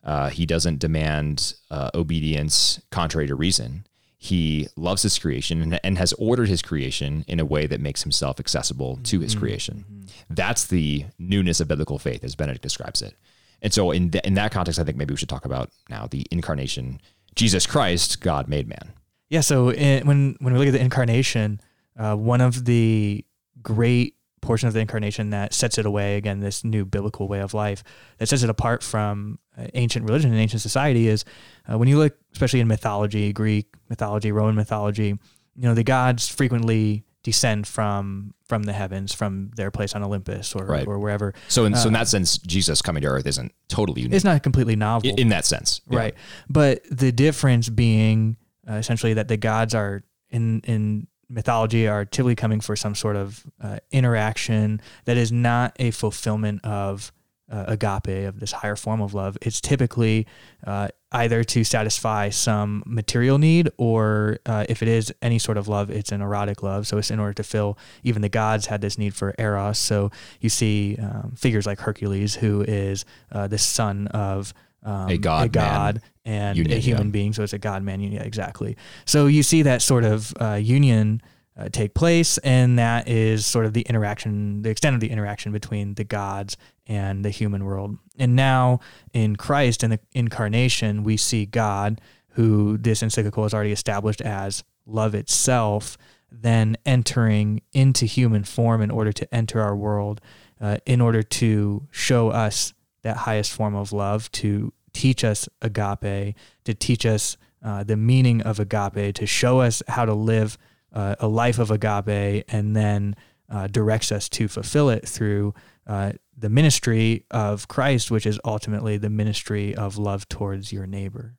[SPEAKER 1] Uh, he doesn't demand uh, obedience contrary to reason. He loves his creation and, and, has ordered his creation in a way that makes himself accessible to his
[SPEAKER 2] Mm-hmm.
[SPEAKER 1] creation. That's the newness of biblical faith, as Benedict describes it. And so, in th- in that context, I think maybe we should talk about now the incarnation. Jesus Christ, God made man.
[SPEAKER 2] Yeah. So in, when when we look at the incarnation, uh, one of the great portions of the incarnation that sets it away again, this new biblical way of life that sets it apart from uh, ancient religion and ancient society is uh, when you look, especially in mythology, Greek mythology, Roman mythology, you know the gods frequently descend from from the heavens, from their place on Olympus or
[SPEAKER 1] Right.
[SPEAKER 2] or wherever.
[SPEAKER 1] So, in, so in
[SPEAKER 2] Uh,
[SPEAKER 1] that sense, Jesus coming to earth isn't totally unique.
[SPEAKER 2] It's not completely novel.
[SPEAKER 1] in, in that sense, Yeah.
[SPEAKER 2] Right. But the difference being uh, essentially that the gods are in in mythology are typically coming for some sort of uh, interaction that is not a fulfillment of uh, agape of this higher form of love. It's typically uh, either to satisfy some material need, or uh, if it is any sort of love, it's an erotic love. So it's in order to fill. Even the gods had this need for eros. So you see um, figures like Hercules, who is uh, the son of um,
[SPEAKER 1] A god
[SPEAKER 2] a god
[SPEAKER 1] man
[SPEAKER 2] and
[SPEAKER 1] union,
[SPEAKER 2] a human
[SPEAKER 1] yeah.
[SPEAKER 2] being. So it's a God man union. Yeah, exactly. So you see that sort of uh, union uh, take place, and that is sort of the interaction, the extent of the interaction between the gods and the human world. And now in Christ and the incarnation, we see God, who this encyclical has already established as love itself, then entering into human form in order to enter our world, uh, in order to show us that highest form of love, to teach us agape, to teach us uh, the meaning of agape, to show us how to live uh, a life of agape, and then uh, directs us to fulfill it through uh, the ministry of Christ, which is ultimately the ministry of love towards your neighbor.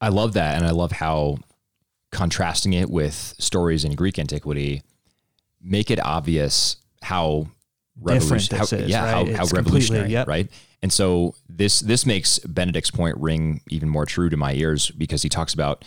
[SPEAKER 1] I love that, and I love how contrasting it with stories in Greek antiquity make it obvious how
[SPEAKER 2] Different
[SPEAKER 1] revolution-
[SPEAKER 2] this
[SPEAKER 1] how,
[SPEAKER 2] is,
[SPEAKER 1] yeah,
[SPEAKER 2] right?
[SPEAKER 1] how, how revolutionary,
[SPEAKER 2] yep.
[SPEAKER 1] right? And so this this makes Benedict's point ring even more true to my ears because he talks about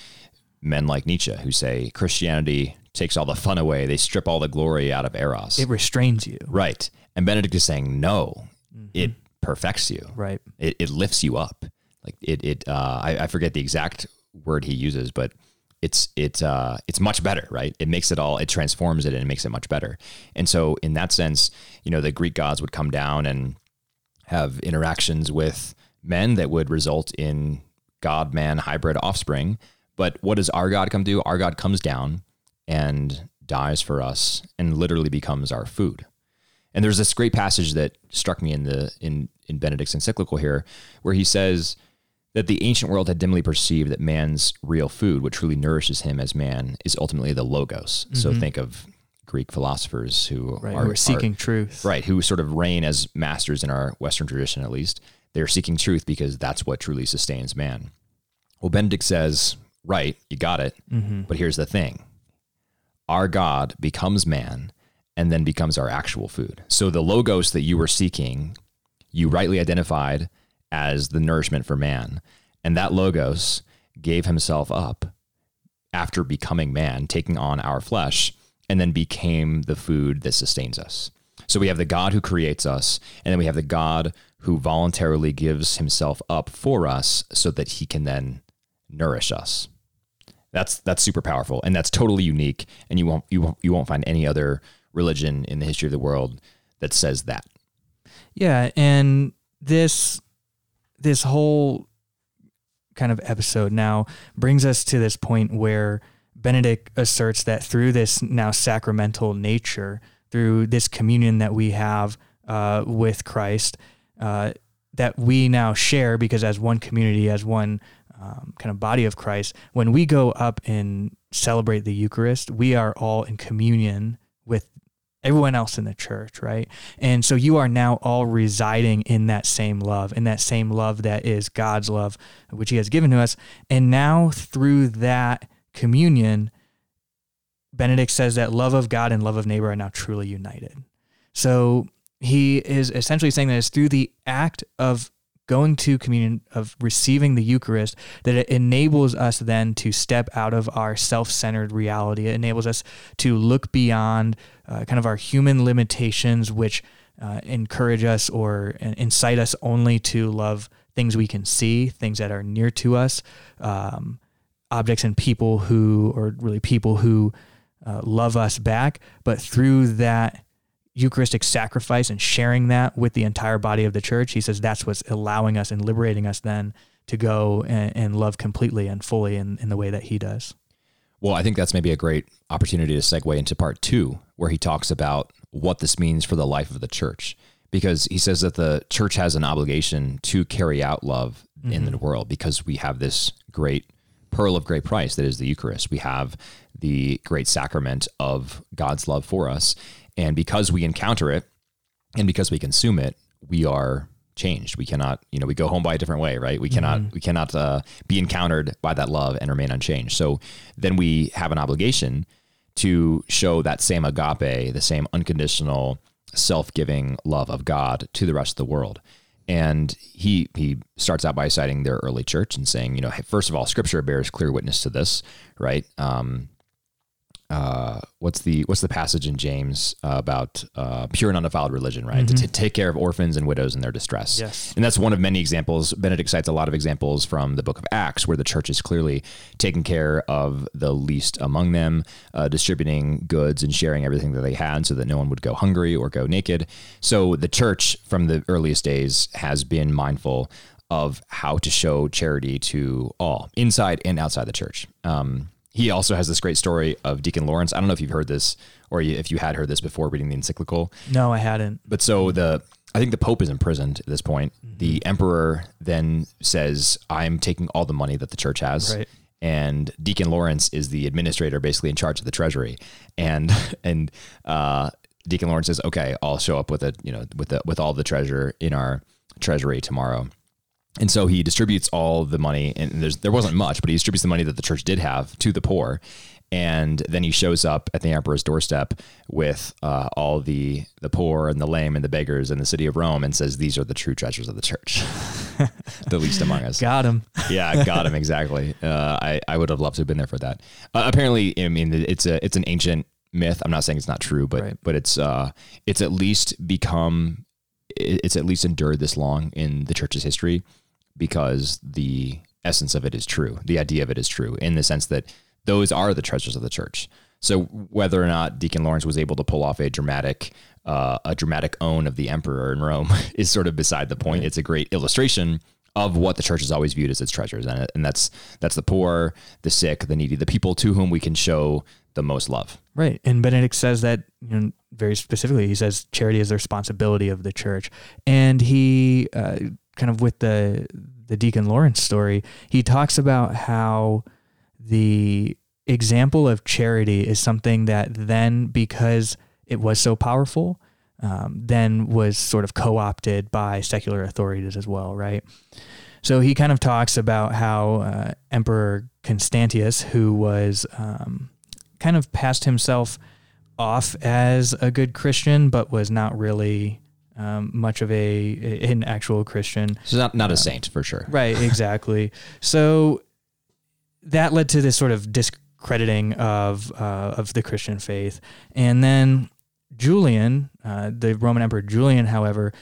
[SPEAKER 1] men like Nietzsche who say Christianity takes all the fun away, they strip all the glory out of eros,
[SPEAKER 2] It restrains you,
[SPEAKER 1] right? And Benedict is saying no,
[SPEAKER 2] Mm-hmm.
[SPEAKER 1] it perfects you,
[SPEAKER 2] right?
[SPEAKER 1] it, it lifts you up. Like it, it uh, I, I forget the exact word he uses, but it's it uh, it's much better, right? It makes it all, it transforms it and it makes it much better. And so, in that sense, you know, the Greek gods would come down and have interactions with men that would result in God man hybrid offspring. But what does our God come do? Our God comes down and dies for us and literally becomes our food. And there's this great passage that struck me in the in in Benedict's encyclical here, where he says that the ancient world had dimly perceived that man's real food, what truly nourishes him as man, is ultimately the logos. So mm-hmm. think of Greek philosophers who
[SPEAKER 2] Right.
[SPEAKER 1] are
[SPEAKER 2] We're seeking truth.
[SPEAKER 1] right, who sort of reign as masters in our Western tradition, at least. They're seeking truth because that's what truly sustains man. Well, Benedict says, right, you got it.
[SPEAKER 2] Mm-hmm.
[SPEAKER 1] But here's the thing our God becomes man and then becomes our actual food. So the logos that you were seeking, you rightly identified as the nourishment for man. And that logos gave himself up after becoming man, taking on our flesh, and then became the food that sustains us. So we have the God who creates us, and then we have the God who voluntarily gives himself up for us so that he can then nourish us. That's that's super powerful and that's totally unique and you won't you won't you won't find any other religion in the history of the world that says that.
[SPEAKER 2] Yeah, and this this whole kind of episode now brings us to this point where Benedict asserts that through this now sacramental nature, through this communion that we have uh, with Christ, uh, that we now share because as one community, as one um, kind of body of Christ, when we go up and celebrate the Eucharist, we are all in communion with everyone else in the church, right? And so you are now all residing in that same love, in that same love that is God's love, which He has given to us. And now through that communion, Benedict says that love of God and love of neighbor are now truly united. So he is essentially saying that it's through the act of going to communion, of receiving the Eucharist, that it enables us then to step out of our self centered reality. It enables us to look beyond uh, kind of our human limitations, which uh, encourage us or incite us only to love things we can see, things that are near to us, um, objects and people who, or really people who uh, love us back. But through that Eucharistic sacrifice and sharing that with the entire body of the church, he says that's what's allowing us and liberating us then to go and, and love completely and fully in, in the way that he does.
[SPEAKER 1] Well, I think that's maybe a great opportunity to segue into part two, where he talks about what this means for the life of the church. Because he says that the church has an obligation to carry out love mm-hmm. in the world because we have this great pearl of great price that is the Eucharist. We have the great sacrament of God's love for us. And because we encounter it and because we consume it, we are changed. We cannot, you know, we go home by a different way, right? We cannot, mm-hmm. we cannot uh, be encountered by that love and remain unchanged. So then we have an obligation to show that same agape, the same unconditional, self-giving love of God to the rest of the world. And he he starts out by citing their early church and saying, you know, hey, first of all, Scripture bears clear witness to this, right? Um, uh, what's the what's the passage in James uh, about uh, pure and undefiled religion, right? Mm-hmm. To t- take care of orphans and widows in their distress.
[SPEAKER 2] Yes,
[SPEAKER 1] and that's one of many examples. Benedict cites a lot of examples from the Book of Acts where the church is clearly taking care of the least among them, uh, distributing goods and sharing everything that they had, so that no one would go hungry or go naked. So the church from the earliest days has been mindful of how to show charity to all, inside and outside the church. Um, he also has this great story of Deacon Lawrence. I don't know if you've heard this or if you had heard this before reading the encyclical.
[SPEAKER 2] No, I hadn't.
[SPEAKER 1] But so the I think the Pope is imprisoned at this point. Mm-hmm. The Emperor then says, "I'm taking all the money that the church has."
[SPEAKER 2] Right.
[SPEAKER 1] And Deacon Lawrence is the administrator, basically in charge of the treasury, and and uh, Deacon Lawrence says, "Okay, I'll show up with it, you know, with the with all the treasure in our treasury tomorrow." And so he distributes all the money, and there's there wasn't much, but he distributes the money that the church did have to the poor. And then he shows up at the emperor's doorstep with uh, all the the poor and the lame and the beggars in the city of Rome, and says, "These are the true treasures of the church, the least among us."
[SPEAKER 2] Got him.
[SPEAKER 1] yeah, got him exactly. Uh, I I would have loved to have been there for that. Uh, apparently, I mean, it's a it's an ancient myth. I'm not saying it's not true, but right. but it's uh it's at least become it's at least endured this long in the church's history because the essence of it is true. The idea of it is true in the sense that those are the treasures of the church. So whether or not Deacon Lawrence was able to pull off a dramatic uh, a dramatic own of the emperor in Rome is sort of beside the point. It's a great illustration of what the church has always viewed as its treasures, and, and that's that's the poor, the sick, the needy, the people to whom we can show the most love.
[SPEAKER 2] Right, and Benedict says that you know very specifically. He says charity is the responsibility of the church, and he uh, kind of with the the Deacon Lawrence story, he talks about how the example of charity is something that then, because it was so powerful, um, then was sort of co opted by secular authorities as well, right? So he kind of talks about how uh, Emperor Constantius, who was um, kind of passed himself off as a good Christian, but was not really um, much of a an actual Christian.
[SPEAKER 1] So not not a uh, saint for sure.
[SPEAKER 2] Right, exactly. so that led to this sort of discrediting of uh, of the Christian faith. And then Julian, uh, the Roman Emperor Julian, however,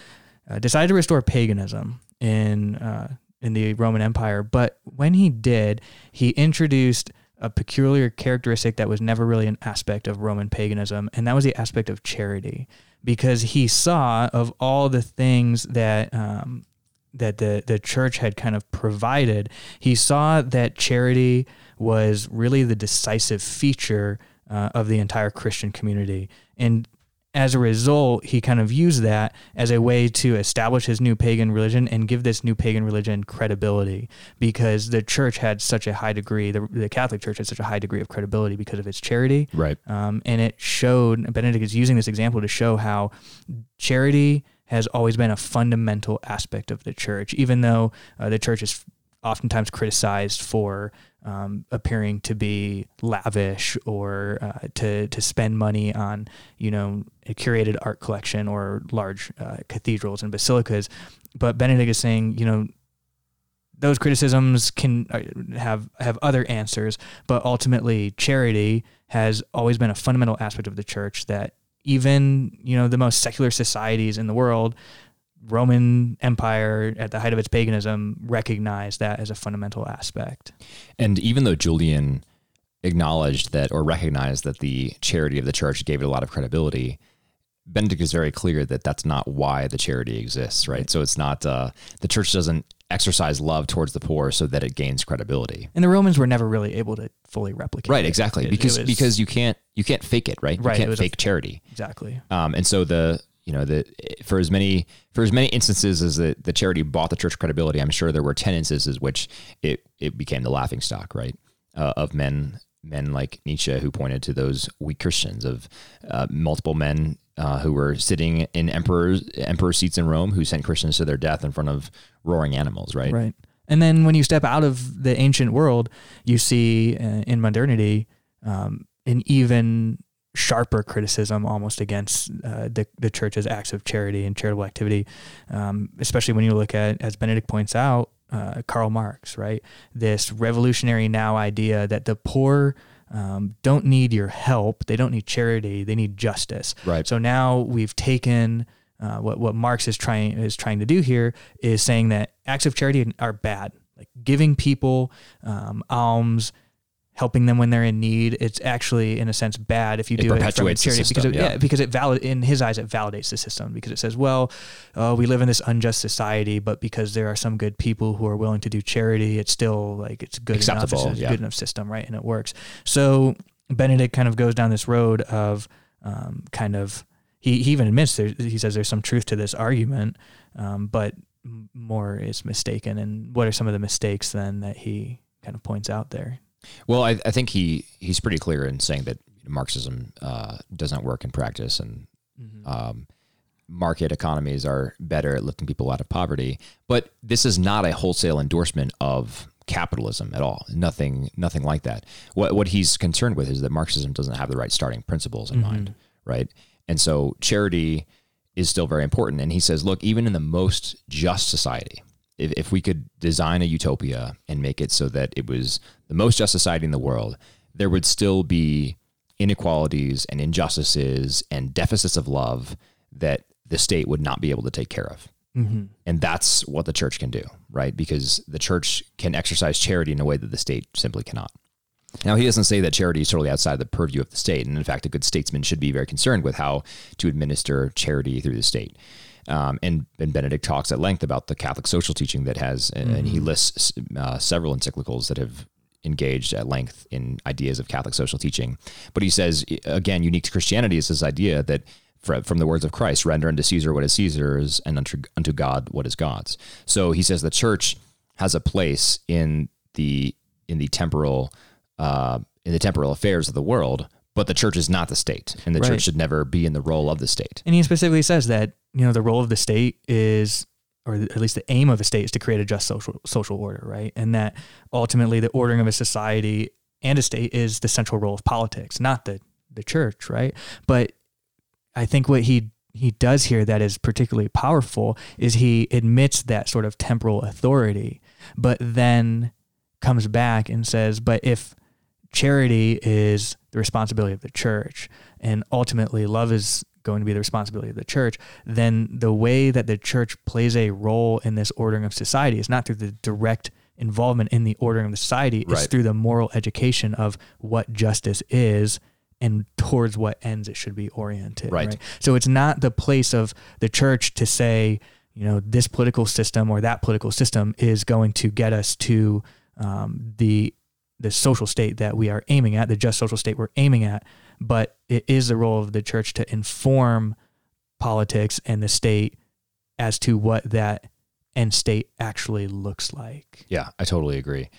[SPEAKER 2] uh, decided to restore paganism in uh, in the Roman Empire. But when he did, he introduced a peculiar characteristic that was never really an aspect of Roman paganism, and that was the aspect of charity, because he saw of all the things that um, that the the church had kind of provided, he saw that charity was really the decisive feature uh, of the entire Christian community, and as a result, he kind of used that as a way to establish his new pagan religion and give this new pagan religion credibility because the church had such a high degree, the, the Catholic Church had such a high degree of credibility because of its charity.
[SPEAKER 1] Right.
[SPEAKER 2] Um, and it showed, Benedict is using this example to show how charity has always been a fundamental aspect of the church, even though uh, the church is oftentimes criticized for um, appearing to be lavish or uh, to to spend money on you know a curated art collection or large uh, cathedrals and basilicas. But Benedict is saying you know those criticisms can uh, have have other answers, but ultimately charity has always been a fundamental aspect of the church that even you know the most secular societies in the world Roman Empire at the height of its paganism recognized that as a fundamental aspect.
[SPEAKER 1] And even though Julian acknowledged that or recognized that the charity of the church gave it a lot of credibility, Benedict is very clear that that's not why the charity exists, right? right. So it's not uh, the church doesn't exercise love towards the poor so that it gains credibility.
[SPEAKER 2] And the Romans were never really able to fully replicate.
[SPEAKER 1] Right, exactly, it, because it was, because you can't you can't fake it, right?
[SPEAKER 2] Right,
[SPEAKER 1] you can't fake a, charity.
[SPEAKER 2] Exactly.
[SPEAKER 1] Um, and so the you know that for as many for as many instances as the, the charity bought the church credibility i'm sure there were 10 instances which it, it became the laughing stock right? Uh, of men men like nietzsche who pointed to those weak christians of uh, multiple men uh, who were sitting in emperor emperor seats in rome who sent christians to their death in front of roaring animals right?
[SPEAKER 2] Right. And then when you step out of the ancient world you see uh, in modernity um, an even sharper criticism almost against uh, the, the church's acts of charity and charitable activity, um, especially when you look at, as Benedict points out, uh, Karl Marx, right? This revolutionary now idea that the poor um, don't need your help, they don't need charity, they need justice.
[SPEAKER 1] Right.
[SPEAKER 2] So now we've taken. Uh, what what Marx is trying is trying to do here is saying that acts of charity are bad, like giving people um, alms, helping them when they're in need. It's actually, in a sense, bad if you
[SPEAKER 1] it
[SPEAKER 2] do it
[SPEAKER 1] from charity because
[SPEAKER 2] it,
[SPEAKER 1] yeah.
[SPEAKER 2] yeah. because it valid in his eyes it validates the system because it says, well, uh, we live in this unjust society, but because there are some good people who are willing to do charity, it's still like it's good
[SPEAKER 1] Acceptable,
[SPEAKER 2] enough. It's a
[SPEAKER 1] yeah.
[SPEAKER 2] good enough system, right? And it works. So Benedict kind of goes down this road of um, kind of he, he even admits there, he says there's some truth to this argument, um, but more is mistaken. And what are some of the mistakes then that he kind of points out there?
[SPEAKER 1] Well, I, I think he he's pretty clear in saying that Marxism uh, doesn't work in practice, and mm-hmm. um, market economies are better at lifting people out of poverty. But this is not a wholesale endorsement of capitalism at all. Nothing, nothing like that. What what he's concerned with is that Marxism doesn't have the right starting principles in mm-hmm. mind, right? And so charity is still very important. And he says, look, even in the most just society, if, if we could design a utopia and make it so that it was the most just society in the world, there would still be inequalities and injustices and deficits of love that the state would not be able to take care of. Mm-hmm. And that's what the church can do, right? Because the church can exercise charity in a way that the state simply cannot. Now, he doesn't say that charity is totally outside the purview of the state. And in fact, a good statesman should be very concerned with how to administer charity through the state. Um, and, and Benedict talks at length about the Catholic social teaching that has, mm-hmm. and he mm-hmm. lists uh, several encyclicals that have engaged at length in ideas of Catholic social teaching. But he says, again, unique to Christianity is this idea that from the words of Christ, render unto Caesar what is Caesar's and unto, unto God what is God's. So he says the church has a place in the in the temporal uh, in the temporal affairs of the world, but the church is not the state, and the right. church should never be in the role of the state.
[SPEAKER 2] And he specifically says that you know the role of the state is or at least the aim of a state is to create a just social social order right? And that ultimately the ordering of a society and a state is the central role of politics not the the church right? But i think what he he does here that is particularly powerful is he admits that sort of temporal authority but then comes back and says but if charity is the responsibility of the church, and ultimately love is going to be the responsibility of the church, then the way that the church plays a role in this ordering of society is not through the direct involvement in the ordering of the society, it's through the moral education of what justice is and towards what ends it should be oriented.
[SPEAKER 1] Right.
[SPEAKER 2] So it's not the place of the church to say, you know, this political system or that political system is going to get us to um, the the social state that we are aiming at, the just social state we're aiming at. But it is the role of the church to inform politics and the state as to what that end state actually looks like.
[SPEAKER 1] Yeah, I totally agree.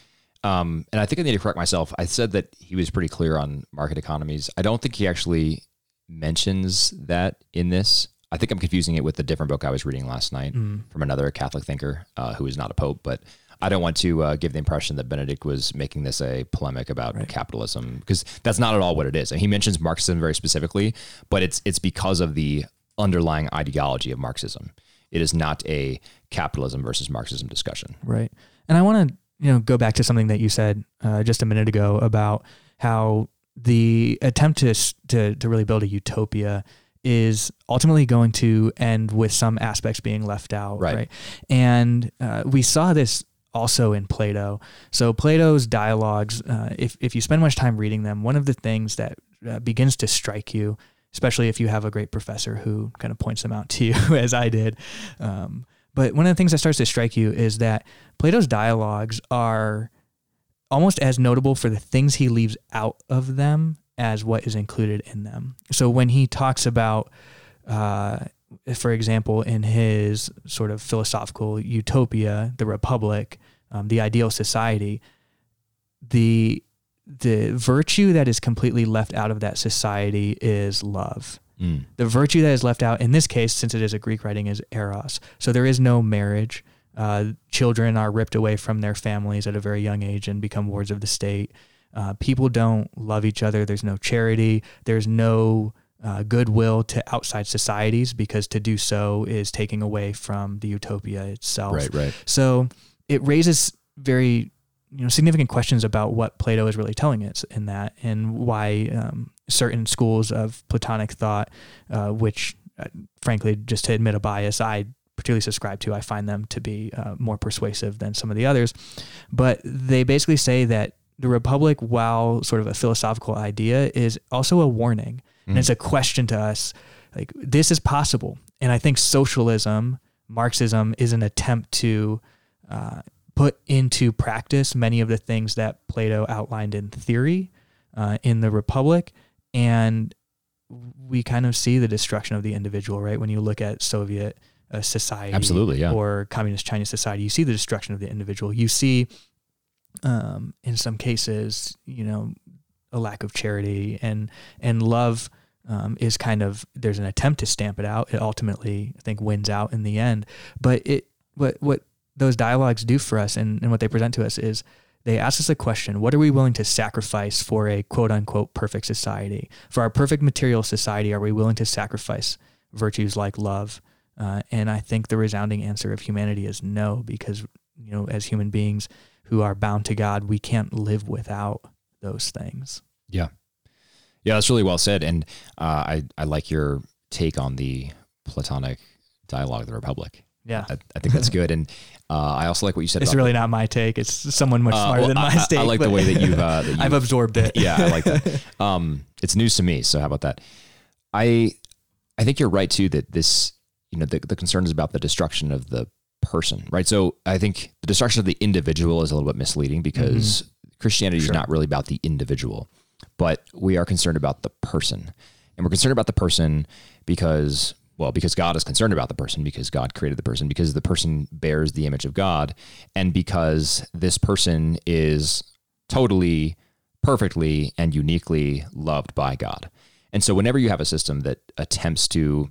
[SPEAKER 1] Um, and I think I need to correct myself. I said that he was pretty clear on market economies. I don't think he actually mentions that in this. I think I'm confusing it with a different book I was reading last night
[SPEAKER 2] Mm.
[SPEAKER 1] from another Catholic thinker uh, who is not a pope. But I don't want to uh, give the impression that Benedict was making this a polemic about
[SPEAKER 2] Right.
[SPEAKER 1] capitalism because that's not at all what it is. And he mentions Marxism very specifically, but it's it's because of the underlying ideology of Marxism. It is not a capitalism versus Marxism discussion.
[SPEAKER 2] Right. And I want to, you know, go back to something that you said uh, just a minute ago about how the attempt to, to to really build a utopia is ultimately going to end with some aspects being left out.
[SPEAKER 1] Right.
[SPEAKER 2] And uh, we saw this also in Plato. So Plato's dialogues, uh, if if you spend much time reading them, one of the things that uh, begins to strike you, especially if you have a great professor who kind of points them out to you, as I did. Um, but one of the things that starts to strike you is that Plato's dialogues are almost as notable for the things he leaves out of them as what is included in them. So when he talks about, uh, for example, in his sort of philosophical utopia, the republic, um, the ideal society, the the virtue that is completely left out of that society is love.
[SPEAKER 1] Mm.
[SPEAKER 2] The virtue that is left out in this case, since it is a Greek writing, is eros. So there is no marriage. Uh, children are ripped away from their families at a very young age and become wards of the state. Uh, people don't love each other. There's no charity. There's no uh, goodwill to outside societies because to do so is taking away from the utopia itself.
[SPEAKER 1] Right, right.
[SPEAKER 2] So it raises very you know significant questions about what Plato is really telling us in that, and why um, certain schools of Platonic thought, uh, which uh, frankly, just to admit a bias, I particularly subscribe to, I find them to be uh, more persuasive than some of the others. But they basically say that the republic, while sort of a philosophical idea, is also a warning, and it's a question to us, like this is possible. And I think socialism, Marxism, is an attempt to uh, put into practice many of the things that Plato outlined in theory uh, in the Republic. And we kind of see the destruction of the individual, right? When you look at Soviet uh, society
[SPEAKER 1] Absolutely, yeah.
[SPEAKER 2] or communist Chinese society, you see the destruction of the individual. You see, um, in some cases, you know, a lack of charity and and love um, is kind of there's an attempt to stamp it out. It ultimately, I think, wins out in the end. But it what what those dialogues do for us and, and what they present to us is they ask us a question what are we willing to sacrifice for a quote unquote perfect society for our perfect material society are we willing to sacrifice virtues like love uh, and i think the resounding answer of humanity is no because you know as human beings who are bound to god we can't live without those things
[SPEAKER 1] Yeah. Yeah, that's really well said. And uh, I, I like your take on the Platonic dialogue of the Republic.
[SPEAKER 2] yeah
[SPEAKER 1] I, I think that's good. And uh, I also like what you said
[SPEAKER 2] it's really not my take it's someone much
[SPEAKER 1] Uh,
[SPEAKER 2] smarter
[SPEAKER 1] well,
[SPEAKER 2] than my
[SPEAKER 1] I, I-
[SPEAKER 2] take
[SPEAKER 1] I like the way that you've, uh, that you've
[SPEAKER 2] i've absorbed it
[SPEAKER 1] yeah, I like that. Um, it's news to me. So how about that? I I think you're right too that this you know the, the concern is about the destruction of the person, right? So I think the destruction of the individual is a little bit misleading because Christianity is
[SPEAKER 2] Mm-hmm. Sure.
[SPEAKER 1] not really about the individual, but we are concerned about the person, and we're concerned about the person because well because God is concerned about the person because God created the person because the person bears the image of God, and because this person is totally perfectly and uniquely loved by God. And so whenever you have a system that attempts to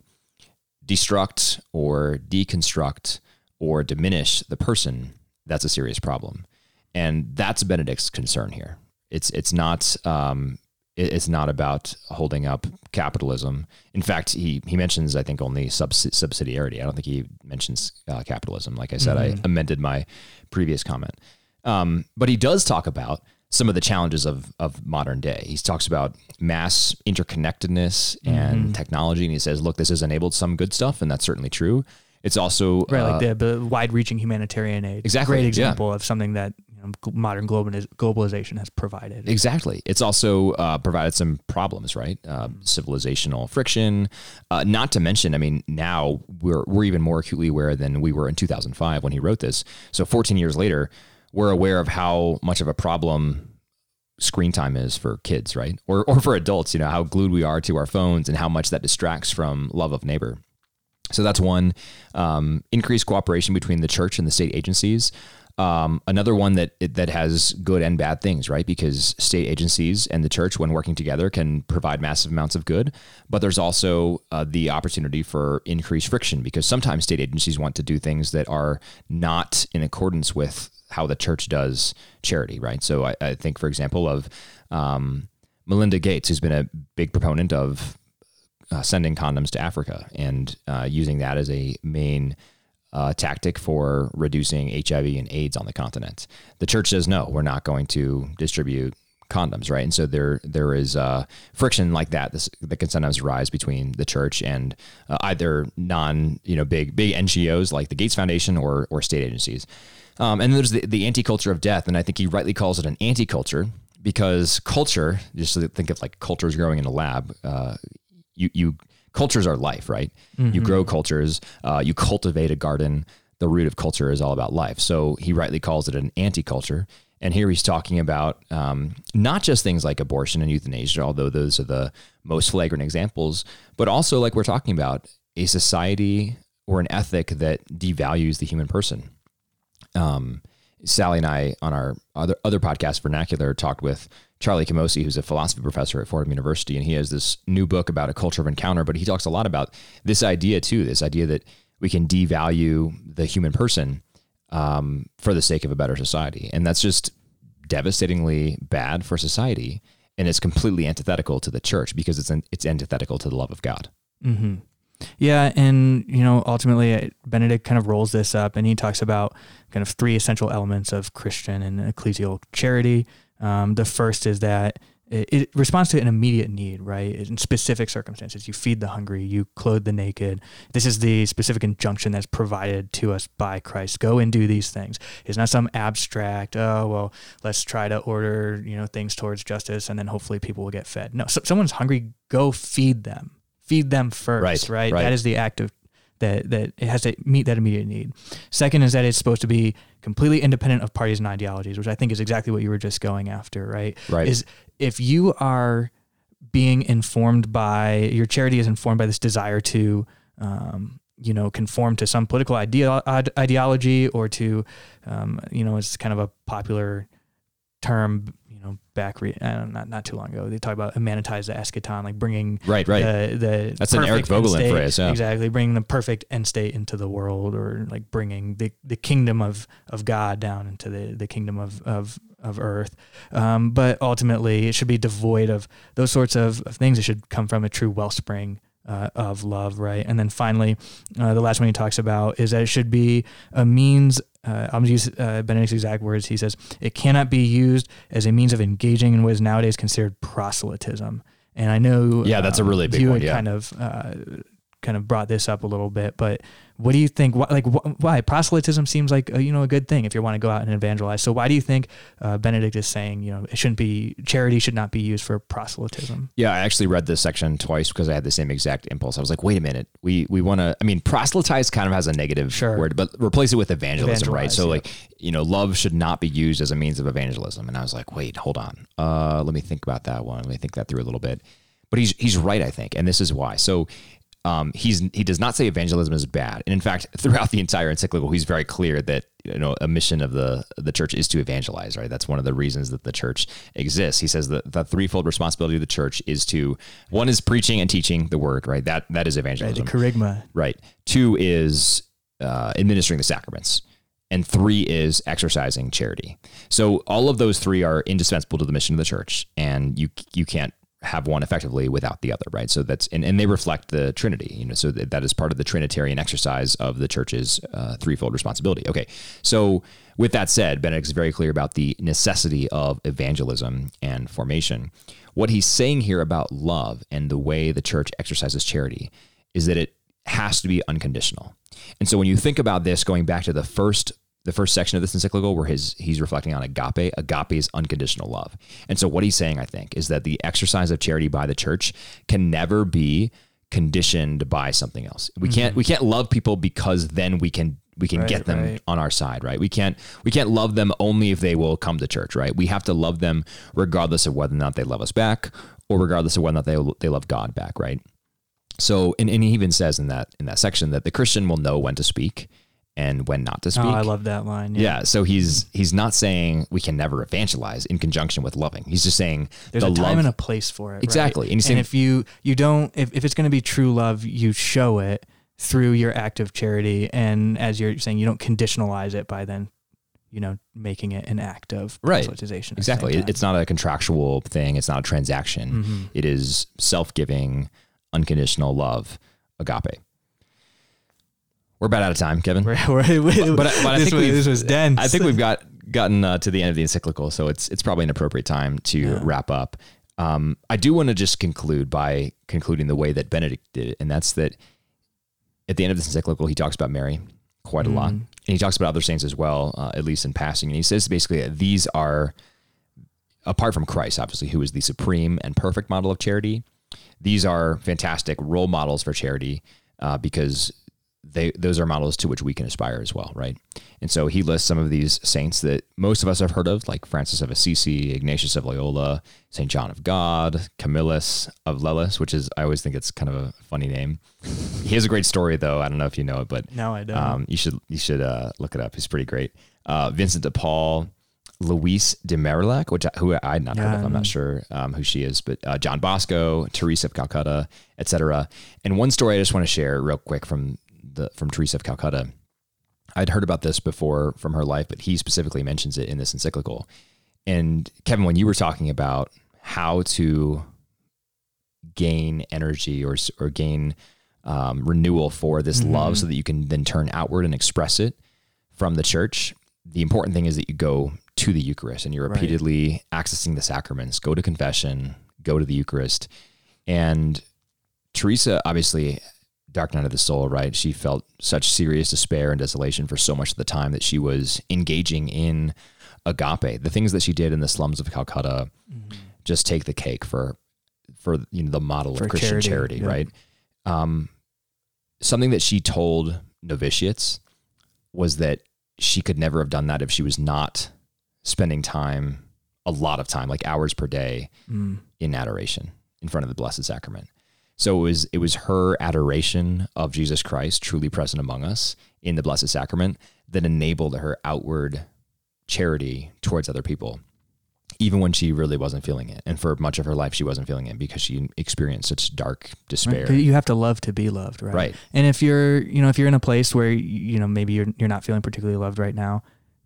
[SPEAKER 1] destruct or deconstruct or diminish the person, that's a serious problem. And that's Benedict's concern here. It's it's not um, it- it's not about holding up capitalism. In fact, he he mentions I think only subs- subsidiarity. I don't think he mentions uh, capitalism. Like I said, I amended my previous comment. Um, but he does talk about some of the challenges of of modern day. He talks about mass interconnectedness and
[SPEAKER 2] Mm-hmm.
[SPEAKER 1] technology, and he says, "Look, this has enabled some good stuff, and that's certainly true. It's also
[SPEAKER 2] Right,
[SPEAKER 1] uh,
[SPEAKER 2] like the, the wide-reaching humanitarian aid.
[SPEAKER 1] Exactly,
[SPEAKER 2] Great
[SPEAKER 1] yeah.
[SPEAKER 2] example of something that you know, modern globaliz- globalization has provided.
[SPEAKER 1] Exactly. It's also uh, provided some problems, right? Uh, civilizational friction. Uh, not to mention, I mean, now we're we're even more acutely aware than we were in 2005 when he wrote this. So 14 years later, we're aware of how much of a problem screen time is for kids, right? Or or for adults. You know how glued we are to our phones and how much that distracts from love of neighbor. So that's one. Um, increased cooperation between the church and the state agencies. Um, another one that that has good and bad things, right? Because state agencies and the church, when working together, can provide massive amounts of good. But there's also uh, the opportunity for increased friction because sometimes state agencies want to do things that are not in accordance with how the church does charity, right? So I, I think, for example, of um, Melinda Gates, who's been a big proponent of uh, sending condoms to Africa and uh, using that as a main uh, tactic for reducing HIV and AIDS on the continent. The church says no, we're not going to distribute condoms, right? And so there there is uh, friction like that this, that can sometimes rise between the church and uh, either non you know big big NGOs like the Gates Foundation or or state agencies. Um, and there's the, the anti culture of death, and I think he rightly calls it an anti culture because culture, just think of like cultures growing in a lab, uh, you you cultures are life, right? You grow cultures, uh, you cultivate a garden. The root of culture is all about life. So he rightly calls it an anti-culture. And here he's talking about um, not just things like abortion and euthanasia, although those are the most flagrant examples, but also like we're talking about a society or an ethic that devalues the human person. Um, Sally and I on our other other podcast vernacular talked with Charlie Camosy, who's a philosophy professor at Fordham University, and he has this new book about a culture of encounter. But he talks a lot about this idea too, this idea that we can devalue the human person um, for the sake of a better society, and that's just devastatingly bad for society, and it's completely antithetical to the church because it's an, it's antithetical to the love of God.
[SPEAKER 2] Mm-hmm. Yeah, and you know, ultimately, uh, Benedict kind of rolls this up, and he talks about kind of three essential elements of Christian and ecclesial charity. Um, the first is that it, it responds to an immediate need, right? In specific circumstances, you feed the hungry, you clothe the naked. This is the specific injunction that's provided to us by Christ. Go and do these things. It's not some abstract, oh well, let's try to order you know things towards justice, and then hopefully people will get fed. No, so, someone's hungry, go feed them feed them first,
[SPEAKER 1] Right,
[SPEAKER 2] right?
[SPEAKER 1] right.
[SPEAKER 2] That is the act of that that it has to meet that immediate need. Second is that it's supposed to be completely independent of parties and ideologies, which I think is exactly what you were just going after, right?
[SPEAKER 1] Right.
[SPEAKER 2] Is if you are being informed by your charity is informed by this desire to um, you know conform to some political idea, ide- ideology or to um, you know it's kind of a popular term you know back re- uh, not not too long ago they talk about immanentize the eschaton like bringing
[SPEAKER 1] Right, right.
[SPEAKER 2] the, the
[SPEAKER 1] That's an Eric
[SPEAKER 2] Voegelin
[SPEAKER 1] phrase, yeah.
[SPEAKER 2] exactly bringing the perfect end state into the world or like bringing the, the kingdom of of God down into the the kingdom of of of earth um, but ultimately it should be devoid of those sorts of, of things it should come from a true wellspring uh, of love, right? And then finally, uh, the last one he talks about is that it should be a means. Uh, I'm going to use uh, Benedict's exact words. He says it cannot be used as a means of engaging in what is nowadays considered proselytism. And I know,
[SPEAKER 1] Yeah, that's a really big
[SPEAKER 2] you
[SPEAKER 1] one, yeah.
[SPEAKER 2] kind of uh, kind of brought this up a little bit, but what do you think? Wh- like, wh- why proselytism seems like a, you know a good thing if you want to go out and evangelize. So why do you think uh, Benedict is saying you know it shouldn't be charity should not be used for proselytism?
[SPEAKER 1] Yeah, I actually read this section twice because I had the same exact impulse. I was like, wait a minute, we we want to. I mean, proselytize kind of has a negative
[SPEAKER 2] Sure.
[SPEAKER 1] word, but replace it with evangelism, right? So
[SPEAKER 2] yeah.
[SPEAKER 1] like, you know, love should not be used as a means of evangelism. And I was like, wait, hold on, uh, let me think about that one. Let me think that through a little bit. But he's he's right, I think, and this is why. So. Um, he's he does not say evangelism is bad, and in fact, throughout the entire encyclical, he's very clear that you know a mission of the the church is to evangelize. Right, that's one of the reasons that the church exists. He says that the threefold responsibility of the church is to one is preaching and teaching the word. Right, that that is
[SPEAKER 2] Right, the charisma.
[SPEAKER 1] Right. Two is uh, administering the sacraments. And three is exercising charity. So all of those three are indispensable to the mission of the church, and you you can't have one effectively without the other, right? So that's and, and they reflect the Trinity, you know. So that, that is part of the Trinitarian exercise of the church's uh, threefold responsibility. Okay, so with that said, Benedict is very clear about the necessity of evangelism and formation. What he's saying here about love and the way the church exercises charity is that it has to be unconditional. And so when you think about this, going back to the first the first section of this encyclical where his he's reflecting on agape. Agape is unconditional love. And so what he's saying i think is that the exercise of charity by the church can never be conditioned by something else. We mm-hmm. can't we can't love people because then we can we can
[SPEAKER 2] Right,
[SPEAKER 1] get them
[SPEAKER 2] right.
[SPEAKER 1] on our side right? We can't we can't love them only if they will come to church right? We have to love them regardless of whether or not they love us back or regardless of whether or not they they love god back right? So and, and he even says in that in that section that the christian will know when to speak and when not to speak
[SPEAKER 2] Oh, I love that line.
[SPEAKER 1] yeah. So he's he's not saying we can never evangelize in conjunction with loving. He's just saying
[SPEAKER 2] There's
[SPEAKER 1] the
[SPEAKER 2] a time
[SPEAKER 1] love.
[SPEAKER 2] and a place for it.
[SPEAKER 1] Exactly.
[SPEAKER 2] Right?
[SPEAKER 1] And he's saying-
[SPEAKER 2] if you you don't if, if it's going to be true love, you show it through your act of charity, and as you're saying, you don't conditionalize it by then, you know, making it an act of
[SPEAKER 1] Right.
[SPEAKER 2] proselytization. at
[SPEAKER 1] exactly. It's not a contractual thing. It's not a transaction.
[SPEAKER 2] Mhm.
[SPEAKER 1] It is self-giving, unconditional love, agape. We're about out of time, Kevin.
[SPEAKER 2] We're, we're,
[SPEAKER 1] But- but I
[SPEAKER 2] this
[SPEAKER 1] think
[SPEAKER 2] was,
[SPEAKER 1] we've-
[SPEAKER 2] this was dense.
[SPEAKER 1] I think we've got gotten uh, to the end of the encyclical, so it's it's probably an appropriate time to
[SPEAKER 2] Yeah.
[SPEAKER 1] wrap up. Um, I do want to just conclude by concluding the way that Benedict did it, and that's that at the end of this encyclical, he talks about Mary quite a lot,
[SPEAKER 2] Mhm.
[SPEAKER 1] and he talks about other saints as well, uh, at least in passing. And he says basically that these are, apart from Christ, obviously, who is the supreme and perfect model of charity, these are fantastic role models for charity uh, because they those are models to which we can aspire as well, right? And so he lists some of these saints that most of us have heard of, like Francis of Assisi, Ignatius of Loyola, Saint John of God, Camillus of Lellis, which is I always think it's kind of a funny name. He has a great story though. I don't know if you know it, but
[SPEAKER 2] no, I don't.
[SPEAKER 1] um, you should you should uh, look it up. He's pretty great. Uh, Vincent de Paul, Louise de Marillac, which I, who I'd not heard of. I'm not sure um, who she is, but uh, John Bosco, Teresa of Calcutta, etc. And one story I just want to share real quick from the from Teresa of Calcutta. I'd heard about this before from her life, but he specifically mentions it in this encyclical. And Kevin, when you were talking about how to gain energy or or gain um, renewal for this love, so that you can then turn outward and express it from the church. The important thing is that you go to the Eucharist and you're
[SPEAKER 2] Right.
[SPEAKER 1] repeatedly accessing the sacraments. Go to confession. Go to the Eucharist. And Teresa, obviously, dark night of the soul, right? She felt such serious despair and desolation for so much of the time that she was engaging in agape. The things that she did in the slums of Calcutta just take the cake for for you know the model
[SPEAKER 2] For
[SPEAKER 1] of Christian
[SPEAKER 2] charity,
[SPEAKER 1] charity,
[SPEAKER 2] yeah.
[SPEAKER 1] right? Um, something that she told novitiates was that she could never have done that if she was not spending time, a lot of time, like hours per day,
[SPEAKER 2] Mm.
[SPEAKER 1] in adoration in front of the Blessed Sacrament. So it was it was her adoration of Jesus Christ truly present among us in the Blessed Sacrament that enabled her outward charity towards other people, even when she really wasn't feeling it. And for much of her life, she wasn't feeling it because she experienced such dark
[SPEAKER 2] Right? You have to love to be loved, right?
[SPEAKER 1] Right.
[SPEAKER 2] And if you're, you know, if you're in a place where you know maybe you're you're not feeling particularly loved right now,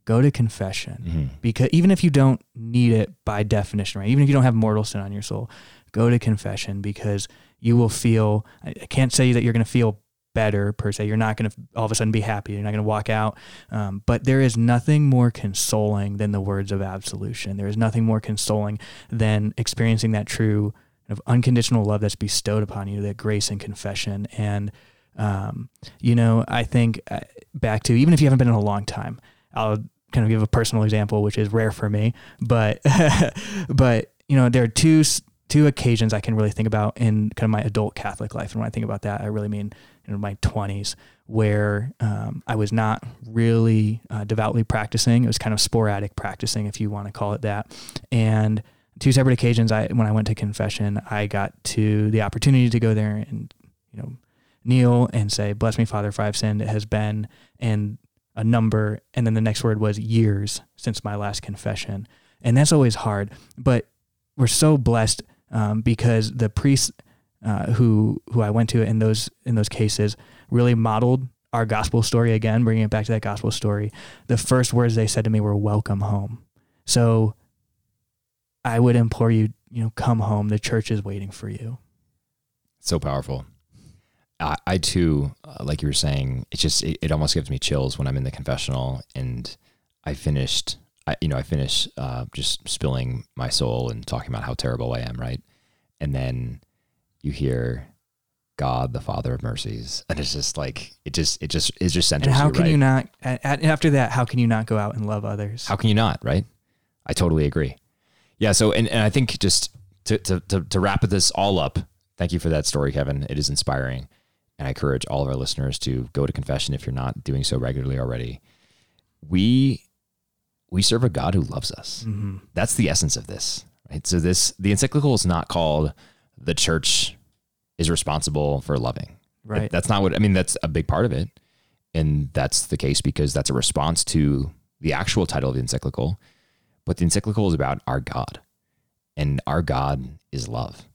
[SPEAKER 2] go to confession.
[SPEAKER 1] Mhm.
[SPEAKER 2] Because even if you don't need it by definition, right? Even if you don't have mortal sin on your soul, go to confession because you will feel. I can't say that you're going to feel better per se. You're not going to all of a sudden be happy. You're not going to walk out. Um, but there is nothing more consoling than the words of absolution. There is nothing more consoling than experiencing that true of unconditional love that's bestowed upon you, that grace and confession. And, um, you know, I think uh, back to even if you haven't been in a long time, I'll kind of give a personal example, which is rare for me, but, but, you know, there are two, two occasions I can really think about in kind of my adult Catholic life. And when I think about that, I really mean in my 20s where um, I was not really uh, devoutly practicing. It was kind of sporadic practicing, if you want to call it that. And two separate occasions, I when I went to confession, I got to the opportunity to go there and you know kneel and say, "Bless me, Father, for I've sinned." It has been and a number, and then the next word was years since my last confession, and that's always hard. But we're so blessed um, because the priests uh, who who I went to in those in those cases really modeled our gospel story again, bringing it back to that gospel story. The first words they said to me were "Welcome home." So I would implore you, you know, come home. The church is waiting for you.
[SPEAKER 1] So powerful. I, I too, uh, like you were saying, it just it, it almost gives me chills when I'm in the confessional and I finished. I, you know, I finish uh, just spilling my soul and talking about how terrible I am, right? And then you hear God, the Father of mercies, and it's just like it just it just it just centers
[SPEAKER 2] And how
[SPEAKER 1] you,
[SPEAKER 2] can
[SPEAKER 1] right?
[SPEAKER 2] you not? a- a- After that, how can you not go out and love others?
[SPEAKER 1] How can you not, right? I totally agree. Yeah. So, and, and I think just to, to, to, to wrap this all up, thank you for that story, Kevin. It is inspiring. And I encourage all of our listeners to go to confession if you're not doing so regularly already. We, we serve a God who loves us.
[SPEAKER 2] hmm
[SPEAKER 1] That's the essence of this, right? So this, the encyclical is not called the church is responsible for loving.
[SPEAKER 2] Right.
[SPEAKER 1] That's not what I mean. That's a big part of it, and that's the case because that's a response to the actual title of the encyclical. But the encyclical is about our God, and our God is love,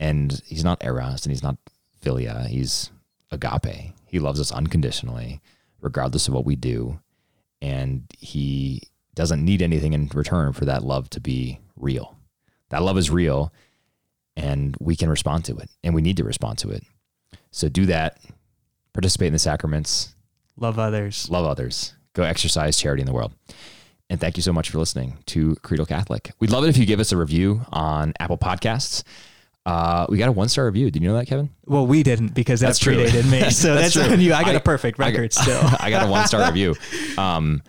[SPEAKER 1] and He's not eros and He's not philia. He's agape. He loves us unconditionally, regardless of what we do, and He doesn't need anything in return for that love to be real. That love is real, and we can respond to it, and we need to respond to it. So do that. Participate in the sacraments.
[SPEAKER 2] Love others.
[SPEAKER 1] Love others. Go exercise charity in the world. And thank you so much for listening to Creedal Catholic. We'd love it if you give us a review on Apple Podcasts. Uh, we got a one star review. Did you know that, Kevin?
[SPEAKER 2] Well, we didn't because that
[SPEAKER 1] That's true.
[SPEAKER 2] predated me. So
[SPEAKER 1] That's
[SPEAKER 2] that's,
[SPEAKER 1] true.
[SPEAKER 2] on you. I got
[SPEAKER 1] I-
[SPEAKER 2] a perfect
[SPEAKER 1] I got-
[SPEAKER 2] record still.
[SPEAKER 1] I got a one star review. Um,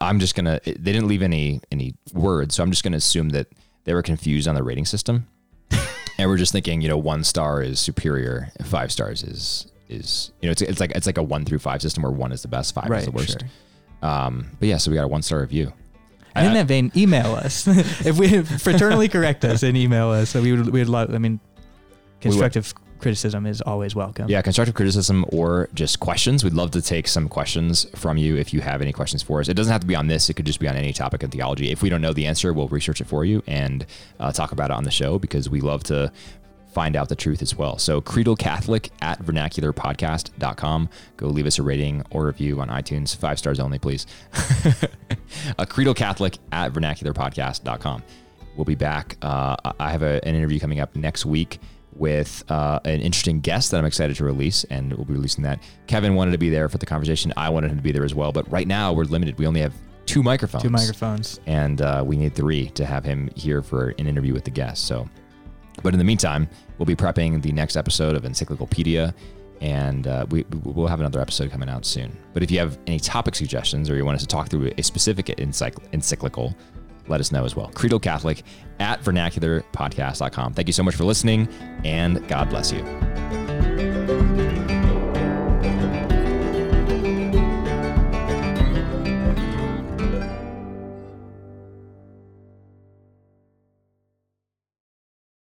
[SPEAKER 1] I'm just gonna. They didn't leave any any words, so I'm just gonna assume that they were confused on the rating system, and we're just thinking, you know, one star is superior, and five stars is is you know, it's it's like it's like a one through five system where one is the best, five is
[SPEAKER 2] right.
[SPEAKER 1] the worst. Um, but yeah, so we got a one star review.
[SPEAKER 2] And in that vein, email us if we fraternally correct us and email us. So we would we would love. I mean, constructive criticism is always welcome.
[SPEAKER 1] Yeah, constructive criticism or just questions. We'd love to take some questions from you if you have any questions for us. It doesn't have to be on this, it could just be on any topic in theology. If we don't know the answer, we'll research it for you and uh, talk about it on the show because we love to find out the truth as well. So, creedal Catholic at vernacularpodcast.com. Go leave us a rating or review on iTunes. Five stars only, please. a creedal Catholic at vernacularpodcast.com. We'll be back. Uh, I have a, an interview coming up next week with uh, an interesting guest that I'm excited to release, and we'll be releasing that. Kevin wanted to be there for the conversation. I wanted him to be there as well, but right now we're limited. We only have two microphones.
[SPEAKER 2] Two microphones.
[SPEAKER 1] And uh, we need three to have him here for an interview with the guest. So, but in the meantime, we'll be prepping the next episode of Encyclopedia, and uh, we we'll have another episode coming out soon. But if you have any topic suggestions or you want us to talk through a specific encycl- encyclical, let us know as well. Creedal Catholic at vernacularpodcast.com. Thank you so much for listening, and God bless you.